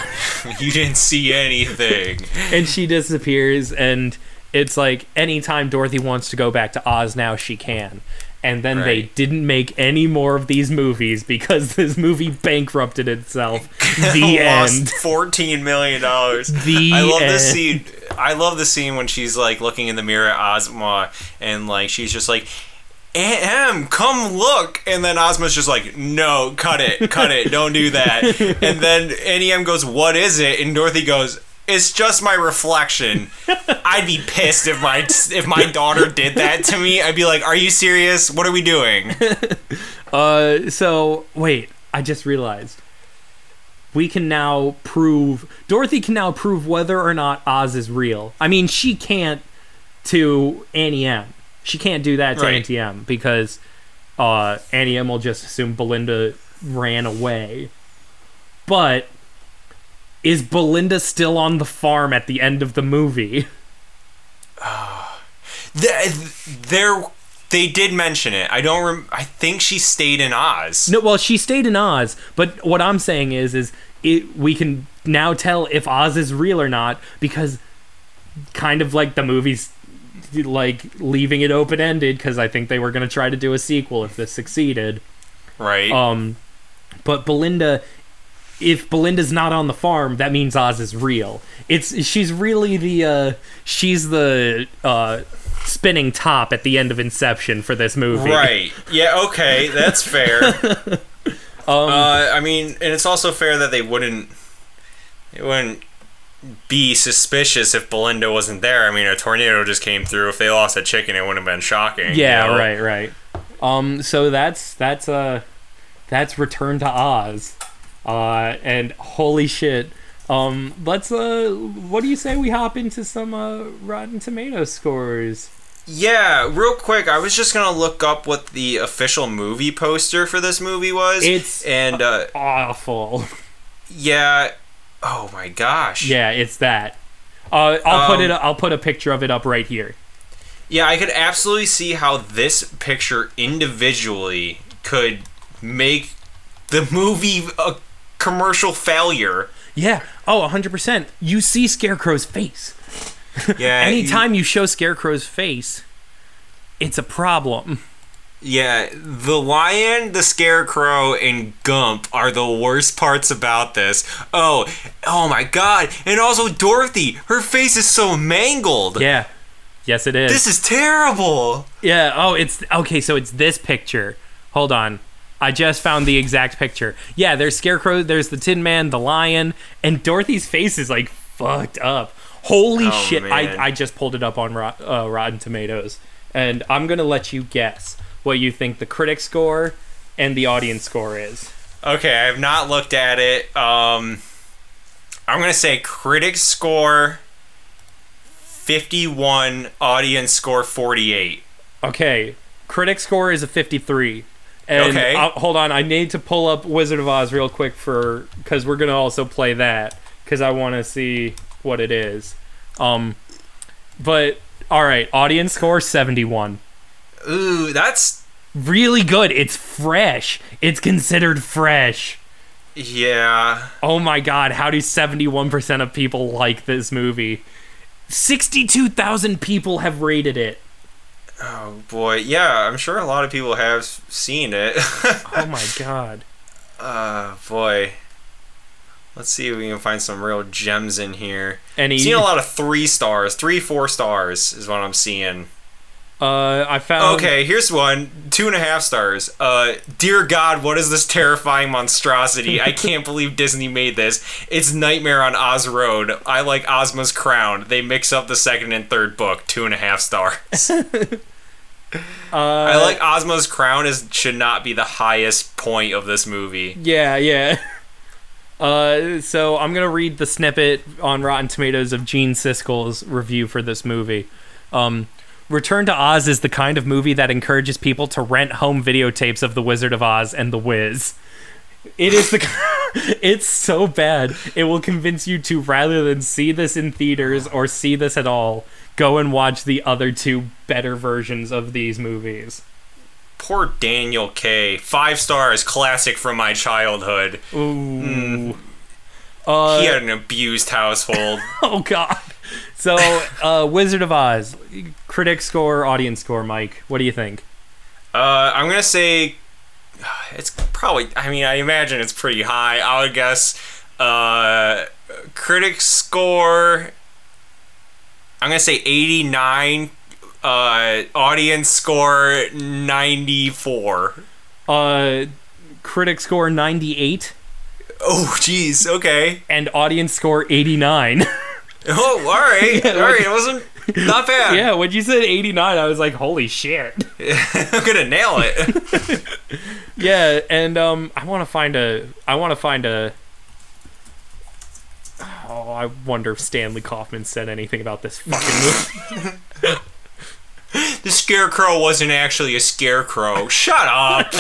you didn't see anything. and she disappears and it's like anytime dorothy wants to go back to oz now she can and then they didn't make any more of these movies because [laughs] this movie bankrupted itself. [laughs] The Lost end. fourteen million dollars. [laughs] The I love end. this scene. I love the scene when she's like looking in the mirror at Ozma and like she's just like. Aunt M, come look, and then Ozma's just like, "No, cut it, cut it, don't do that." And then Auntie M goes, "What is it?" And Dorothy goes, "It's just my reflection." I'd be pissed if my if my daughter did that to me. I'd be like, "Are you serious? What are we doing?" [laughs] Uh, so wait, I just realized we can now prove Dorothy can now prove whether or not Oz is real. I mean, she can't to Auntie M. She can't do that to Right. Auntie M because uh, Auntie M will just assume Billina ran away. But is Billina still on the farm at the end of the movie? [sighs] Th- There, they did mention it. I don't. Rem- I think she stayed in Oz. No, well, she stayed in Oz, but what I'm saying is, is it we can now tell if Oz is real or not because kind of like the movies like leaving it open ended because I think they were going to try to do a sequel if this succeeded. Right. Um, but Billina, if Billina's not on the farm, that means Oz is real. It's she's really the uh, she's the uh, spinning top at the end of Inception for this movie. Right. Yeah. Okay. That's fair. [laughs] Um, uh, I mean, and it's also fair that they wouldn't. It wouldn't be suspicious if Belinda wasn't there. I mean, a tornado just came through. If they lost a chicken, it wouldn't have been shocking. you Yeah, know? right, right. Um, so that's that's uh that's Return to Oz. Uh, and holy shit. Um, let's uh, what do you say we hop into some uh Rotten Tomato scores? Yeah, real quick, I was just gonna look up what the official movie poster for this movie was. It's and uh, awful. yeah, oh my gosh. yeah, it's that. Uh, I'll put Um, it. I'll put a picture of it up right here. Yeah, I could absolutely see how this picture individually could make the movie a commercial failure. Yeah. Oh, 100%. You see Scarecrow's face. [laughs] Yeah. Anytime you show Scarecrow's face, it's a problem. Yeah, the lion, the scarecrow, and Gump are the worst parts about this. Oh, oh my god. And also Dorothy, her face is so mangled. Yeah. Yes, it is. This is terrible. Yeah. Oh, it's okay. So it's this picture. Hold on. I just found the exact picture. Yeah, there's Scarecrow. There's the Tin Man, the Lion, and Dorothy's face is like fucked up. Holy Oh, shit! man. I I just pulled it up on Rot, uh, Rotten Tomatoes, and I'm gonna let you guess what you think the critic score and the audience score is. Okay, I have not looked at it. Um, I'm gonna say critic score 51, audience score 48. Okay, critic score is a 53. And Okay. uh, hold on, I need to pull up Wizard of Oz real quick for because we're gonna also play that because I want to see what it is. Um, but all right, audience score 71. Ooh, that's Really good. It's fresh. It's considered fresh. yeah. Oh my god, how do 71% of people like this movie? 62,000 people have rated it. Oh boy, yeah. I'm sure a lot of people have seen it. [laughs] Oh my god. uh, boy. Let's see if we can find some real gems in here. Any Seeing a lot of three stars, three, four stars is what I'm seeing. Uh I found Okay, here's one. Two and a half stars. Uh, dear God, what is this terrifying monstrosity? I [laughs] can't believe Disney made this. It's Nightmare on Oz Road. I like Ozma's Crown. They mix up the second and third book. Two and a half stars. [laughs] uh I like Ozma's Crown is should not be the highest point of this movie. Yeah, yeah. [laughs] Uh, so I'm gonna read the snippet on Rotten Tomatoes of Gene Siskel's review for this movie. Um, Return to Oz is the kind of movie that encourages people to rent home videotapes of The Wizard of Oz and The Wiz. It is the. [laughs] it's so bad. It will convince you to rather than see this in theaters or see this at all, go and watch the other two better versions of these movies. Poor Daniel K. Five stars, classic from my childhood. Ooh. Uh, he had an abused household. [laughs] Oh God. So, uh, Wizard of Oz, critic score, audience score, Mike. What do you think? Uh, I'm gonna say [sighs] it's probably. I mean, I imagine it's pretty high. I would guess. Uh, critic score. I'm gonna say 89. Uh, audience score 94. Uh, critic score 98 Oh, jeez. Okay. and audience score 89. [laughs] [laughs] Oh, all right. [laughs] all right. It wasn't not bad. yeah, when you said 89, I was like, holy shit. [laughs] I'm gonna nail it. Yeah, and um, I want to find a. I want to find a. Oh, I wonder if Stanley Kauffmann said anything about this fucking movie. the scarecrow wasn't actually a scarecrow. Shut up.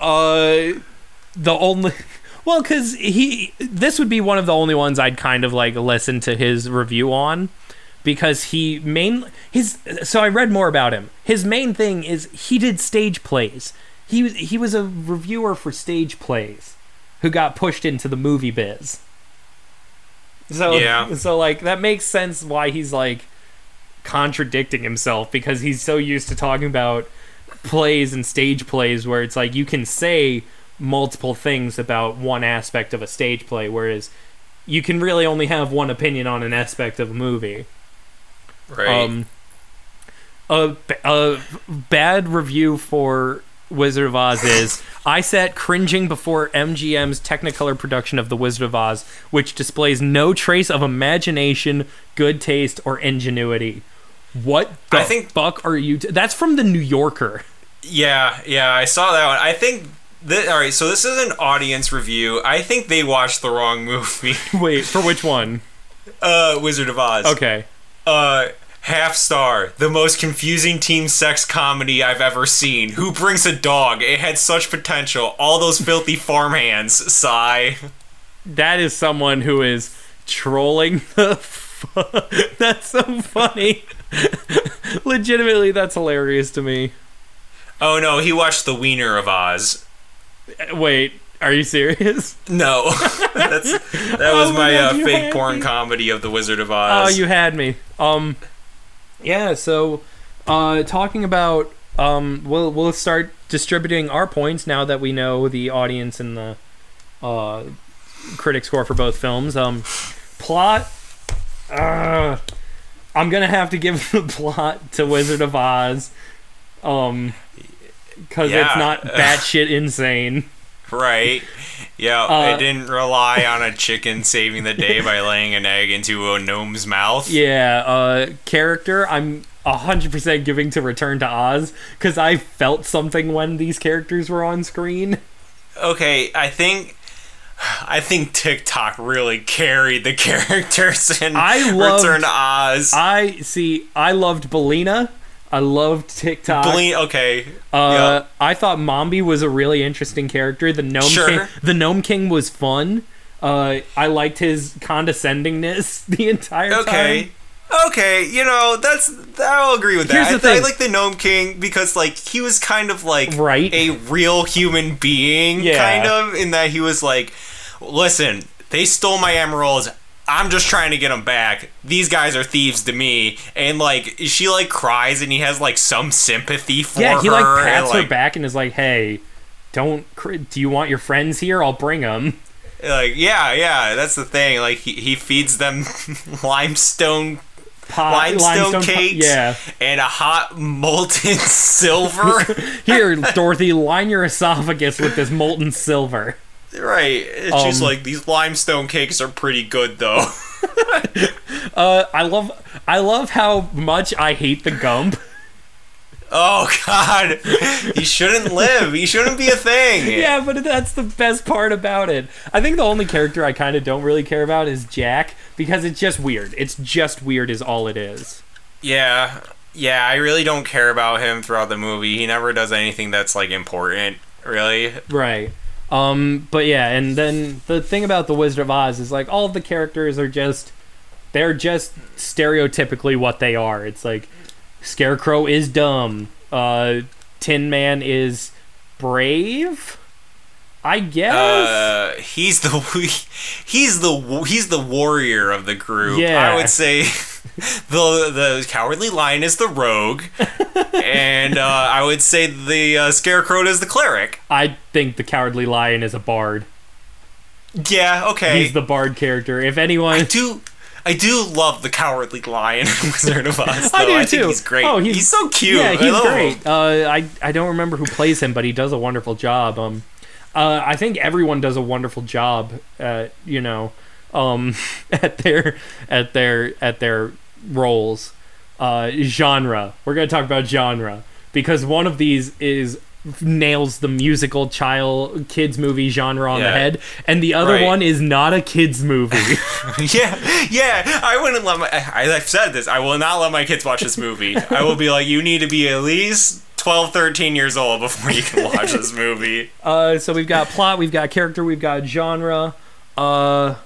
uh, the only. Well, because he. This would be one of the only ones I'd kind of like listen to his review on. Because he main his so I read more about him. His main thing is he did stage plays. He was he was a reviewer for stage plays, who got pushed into the movie biz. So Yeah. so like that makes sense why he's like contradicting himself because he's so used to talking about plays and stage plays where it's like you can say multiple things about one aspect of a stage play whereas you can really only have one opinion on an aspect of a movie. Right. Um, a, a bad review for Wizard of Oz is I sat cringing before MGM's Technicolor production of The Wizard of Oz, which displays no trace of imagination, good taste, or ingenuity. What the I think- fuck are you? T- That's from the New Yorker. yeah, yeah, I saw that one. I think. Th- all right, so this is an audience review. I think they watched the wrong movie. [laughs] Wait, for which one? uh, Wizard of Oz. Okay. Uh, half star. The most confusing teen sex comedy I've ever seen. Who brings a dog? It had such potential. All those filthy farmhands. Sigh. That is someone who is trolling [laughs] the. That's so funny. [laughs] Legitimately, that's hilarious to me. Oh no, he watched the Wiener of Oz. Wait, are you serious? No, [laughs] that's that was [laughs] Oh my my God, uh, fake porn me. comedy of the Wizard of Oz. Oh, you had me. Um, yeah. So, uh, talking about um, we'll we'll start distributing our points now that we know the audience and the uh, critic score for both films. Um, plot. Uh, I'm gonna have to give [laughs] the plot to Wizard of Oz. Um, because it's Yeah. not batshit [laughs] insane. Right. Yeah, Uh, it didn't rely on a chicken saving the day by laying an egg into a gnome's mouth. Yeah, uh, character, I'm 100% giving to Return to Oz because I felt something when these characters were on screen. Okay, I think I think Tik-Tok really carried the [laughs] characters in I loved- Return to Oz. I see, I loved Billina. I loved Tik-Tok. Bleen- okay. uh, I thought Mombi was a really interesting character. The Nome Sure. King, the Nome King was fun. Uh, I liked his condescendingness [laughs] the entire. Okay. time. Okay, you know, that's I'll agree with that. Here's the I, I like the Nome King because like he was kind of like Right. a real human being Yeah. kind of in that he was like listen, they stole my emeralds. I'm just trying to get them back. These guys are thieves to me. And like she like cries and he has like some sympathy for Yeah, he like her. and, pats her back and is like, "Hey, don't. Do you want your friends here? I'll bring them." Like yeah, yeah, that's the thing. Like he, he feeds them [laughs] limestone limestone, cakes Yeah. and a hot molten [laughs] silver. [laughs] Here, Dorothy, line your esophagus with this molten silver. Right. She's Um, like, these limestone cakes are pretty good though. [laughs] Uh, I love, I love how much I hate the Gump. oh god. he shouldn't live. He shouldn't be a thing. [laughs] yeah, but that's the best part about it. I think the only character I kind of don't really care about is Jack because it's just weird. It's just weird, is all it is. Yeah. Yeah, I really don't care about him throughout the movie. He never does anything that's like important, really. Right. Um, but yeah, and then the thing about the Wizard of Oz is like all the characters are just they're just stereotypically what they are. It's like Scarecrow is dumb, uh Tin Man is brave. I guess. Uh, he's the [laughs] he's the he's the warrior of the group. Yeah. I would say [laughs] [laughs] the the cowardly lion is the rogue, and uh, I would say the uh, scarecrow is the cleric. I think the cowardly lion is a bard. Yeah, okay. He's the bard character. If anyone, I do I do love the cowardly lion [laughs] Wizard of Oz. Though. I do I too. think he's great. Oh, he's, so cute. Yeah, he's love great. Uh, I I don't remember who plays him, but he does a wonderful job. Um, uh, I think everyone does a wonderful job. At, you know, um, [laughs] at their at their at their roles. Uh, genre. We're gonna talk about genre because one of these is nails the musical child kids movie genre on the head and the other Right. one is not a kids movie [laughs] Yeah, yeah. I wouldn't let my. I, I've said this. I will not let my kids watch this movie. I will be like, you need to be at least 12, 13 years old before you can watch this movie. [laughs] Uh, so we've got plot, we've got character, we've got genre. Uh,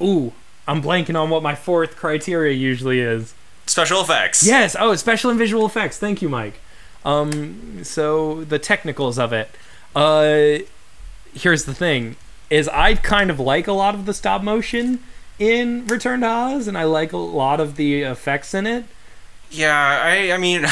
ooh, I'm blanking on what my fourth criteria usually is. Special effects. Yes, oh, special and visual effects. Thank you, Mike. Um, so the technicals of it. Uh, here's the thing: is I kind of like a lot of the stop motion in Return to Oz, and I like a lot of the effects in it. Yeah. I. I mean,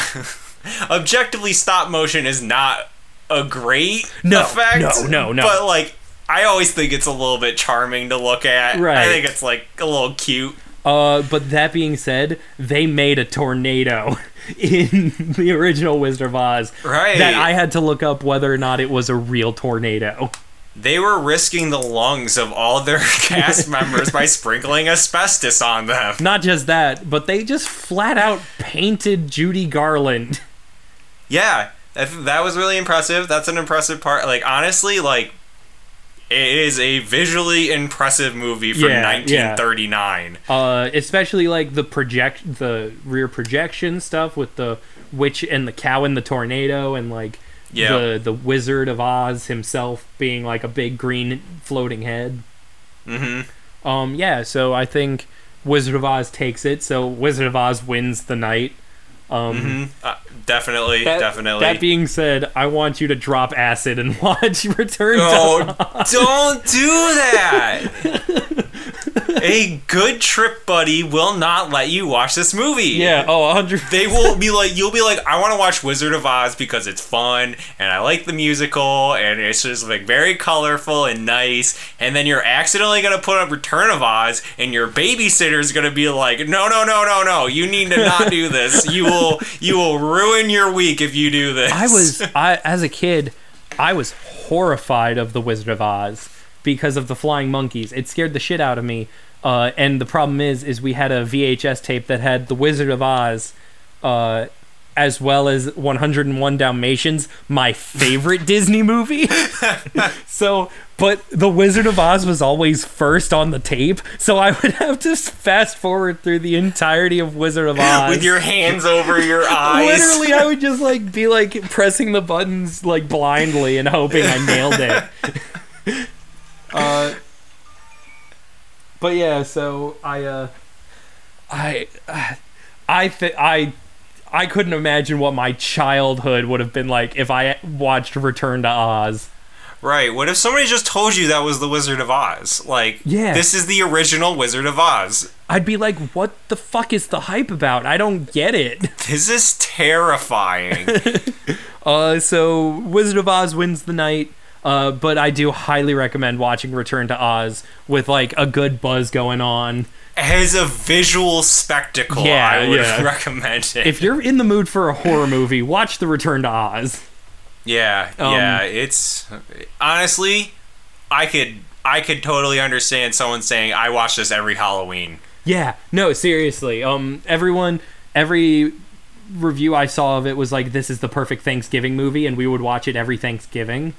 [laughs] objectively, stop motion is not a great No, effect. no, no, no. But like, I always think it's a little bit charming to look at. Right. I think it's like a little cute. Uh, but that being said, they made a tornado [laughs] in the original Wizard of Oz. Right. That I had to look up whether or not it was a real tornado. They were risking the lungs of all their [laughs] cast members by sprinkling asbestos on them. Not just that, but they just flat out painted Judy Garland. Yeah, that, that was really impressive. That's an impressive part. Like honestly, like it is a visually impressive movie from Yeah, 1939. Uh, especially like the project, the rear projection stuff with the witch and the cow and the tornado, and like Yeah. the the Wizard of Oz himself being like a big green floating head. Mm-hmm. Um, yeah, so I think Wizard of Oz takes it. So Wizard of Oz wins the night. Um, hmm Uh, definitely, that, definitely. That being said, I want you to drop acid and [laughs] watch Return to Oh, don't do that! [laughs] [laughs] a good trip buddy will not let you watch this movie. Yeah, oh, 100 They will be like, you'll be like, I want to watch Wizard of Oz because it's fun and I like the musical and it's just like very colorful and nice. And then you're accidentally gonna put up Return of Oz and your babysitter is gonna be like, no, no, no, no, no, you need to not do this. [laughs] You will, you will ruin your week if you do this. I was I as a kid, I was horrified of the Wizard of Oz because of the flying monkeys. It scared the shit out of me. Uh, and the problem is, is we had a VHS tape that had the Wizard of Oz, uh, as well as 101 Dalmatians, my favorite [laughs] Disney movie. [laughs] so, but the Wizard of Oz was always first on the tape, so I would have to fast forward through the entirety of Wizard of Oz with your hands over your [laughs] eyes. Literally, I would just like be like pressing the buttons like blindly and hoping I nailed it. Uh, but yeah, so I, uh, I, I think I, I couldn't imagine what my childhood would have been like if I watched Return to Oz. Right. What if somebody just told you that was the Wizard of Oz? Like, Yeah. this is the original Wizard of Oz. I'd be like, "What the fuck is the hype about? I don't get it." [laughs] This is terrifying. [laughs] Uh, so Wizard of Oz wins the night. Uh, but I do highly recommend watching Return to Oz with like a good buzz going on. As a visual spectacle, Yeah, I would yeah. [laughs] recommend it. If you're in the mood for a horror movie, watch The Return to Oz. yeah, Um, yeah, it's honestly, I could, I could totally understand someone saying, "I watch this every Halloween." Yeah, no, seriously. Um, everyone, every review I saw of it was like, "This is the perfect Thanksgiving movie," and we would watch it every Thanksgiving.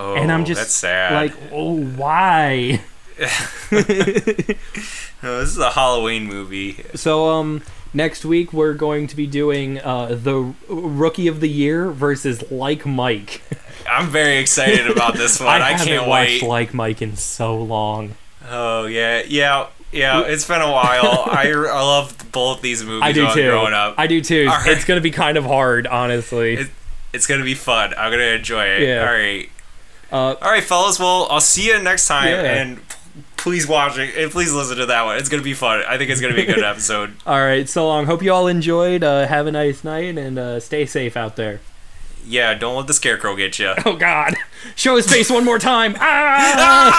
Oh, and I'm just that's sad. like, "Oh, why?" no, [laughs] this is a Halloween movie. So, um, next week we're going to be doing uh the Rookie of the Year versus Like Mike. [laughs] I'm very excited about this [laughs] one. I, haven't can't watched wait. Like Mike in so long. Oh yeah, yeah, yeah. It's been a while. I, I loved both these movies I do I too. growing up. I do too. Right. It's gonna be kind of hard, honestly. It- it's gonna be fun. I'm gonna enjoy it. Yeah. All right. Uh, All right, fellas. Well, I'll see you next time, Yeah. and p- please watch it. And please listen to that one. It's gonna be fun. I think it's gonna be a good [laughs] episode. all right, so long. Hope you all enjoyed. Uh, have a nice night and uh, stay safe out there. Yeah, don't let the scarecrow get you. [laughs] Oh God! Show his face one more time. [laughs] Ah!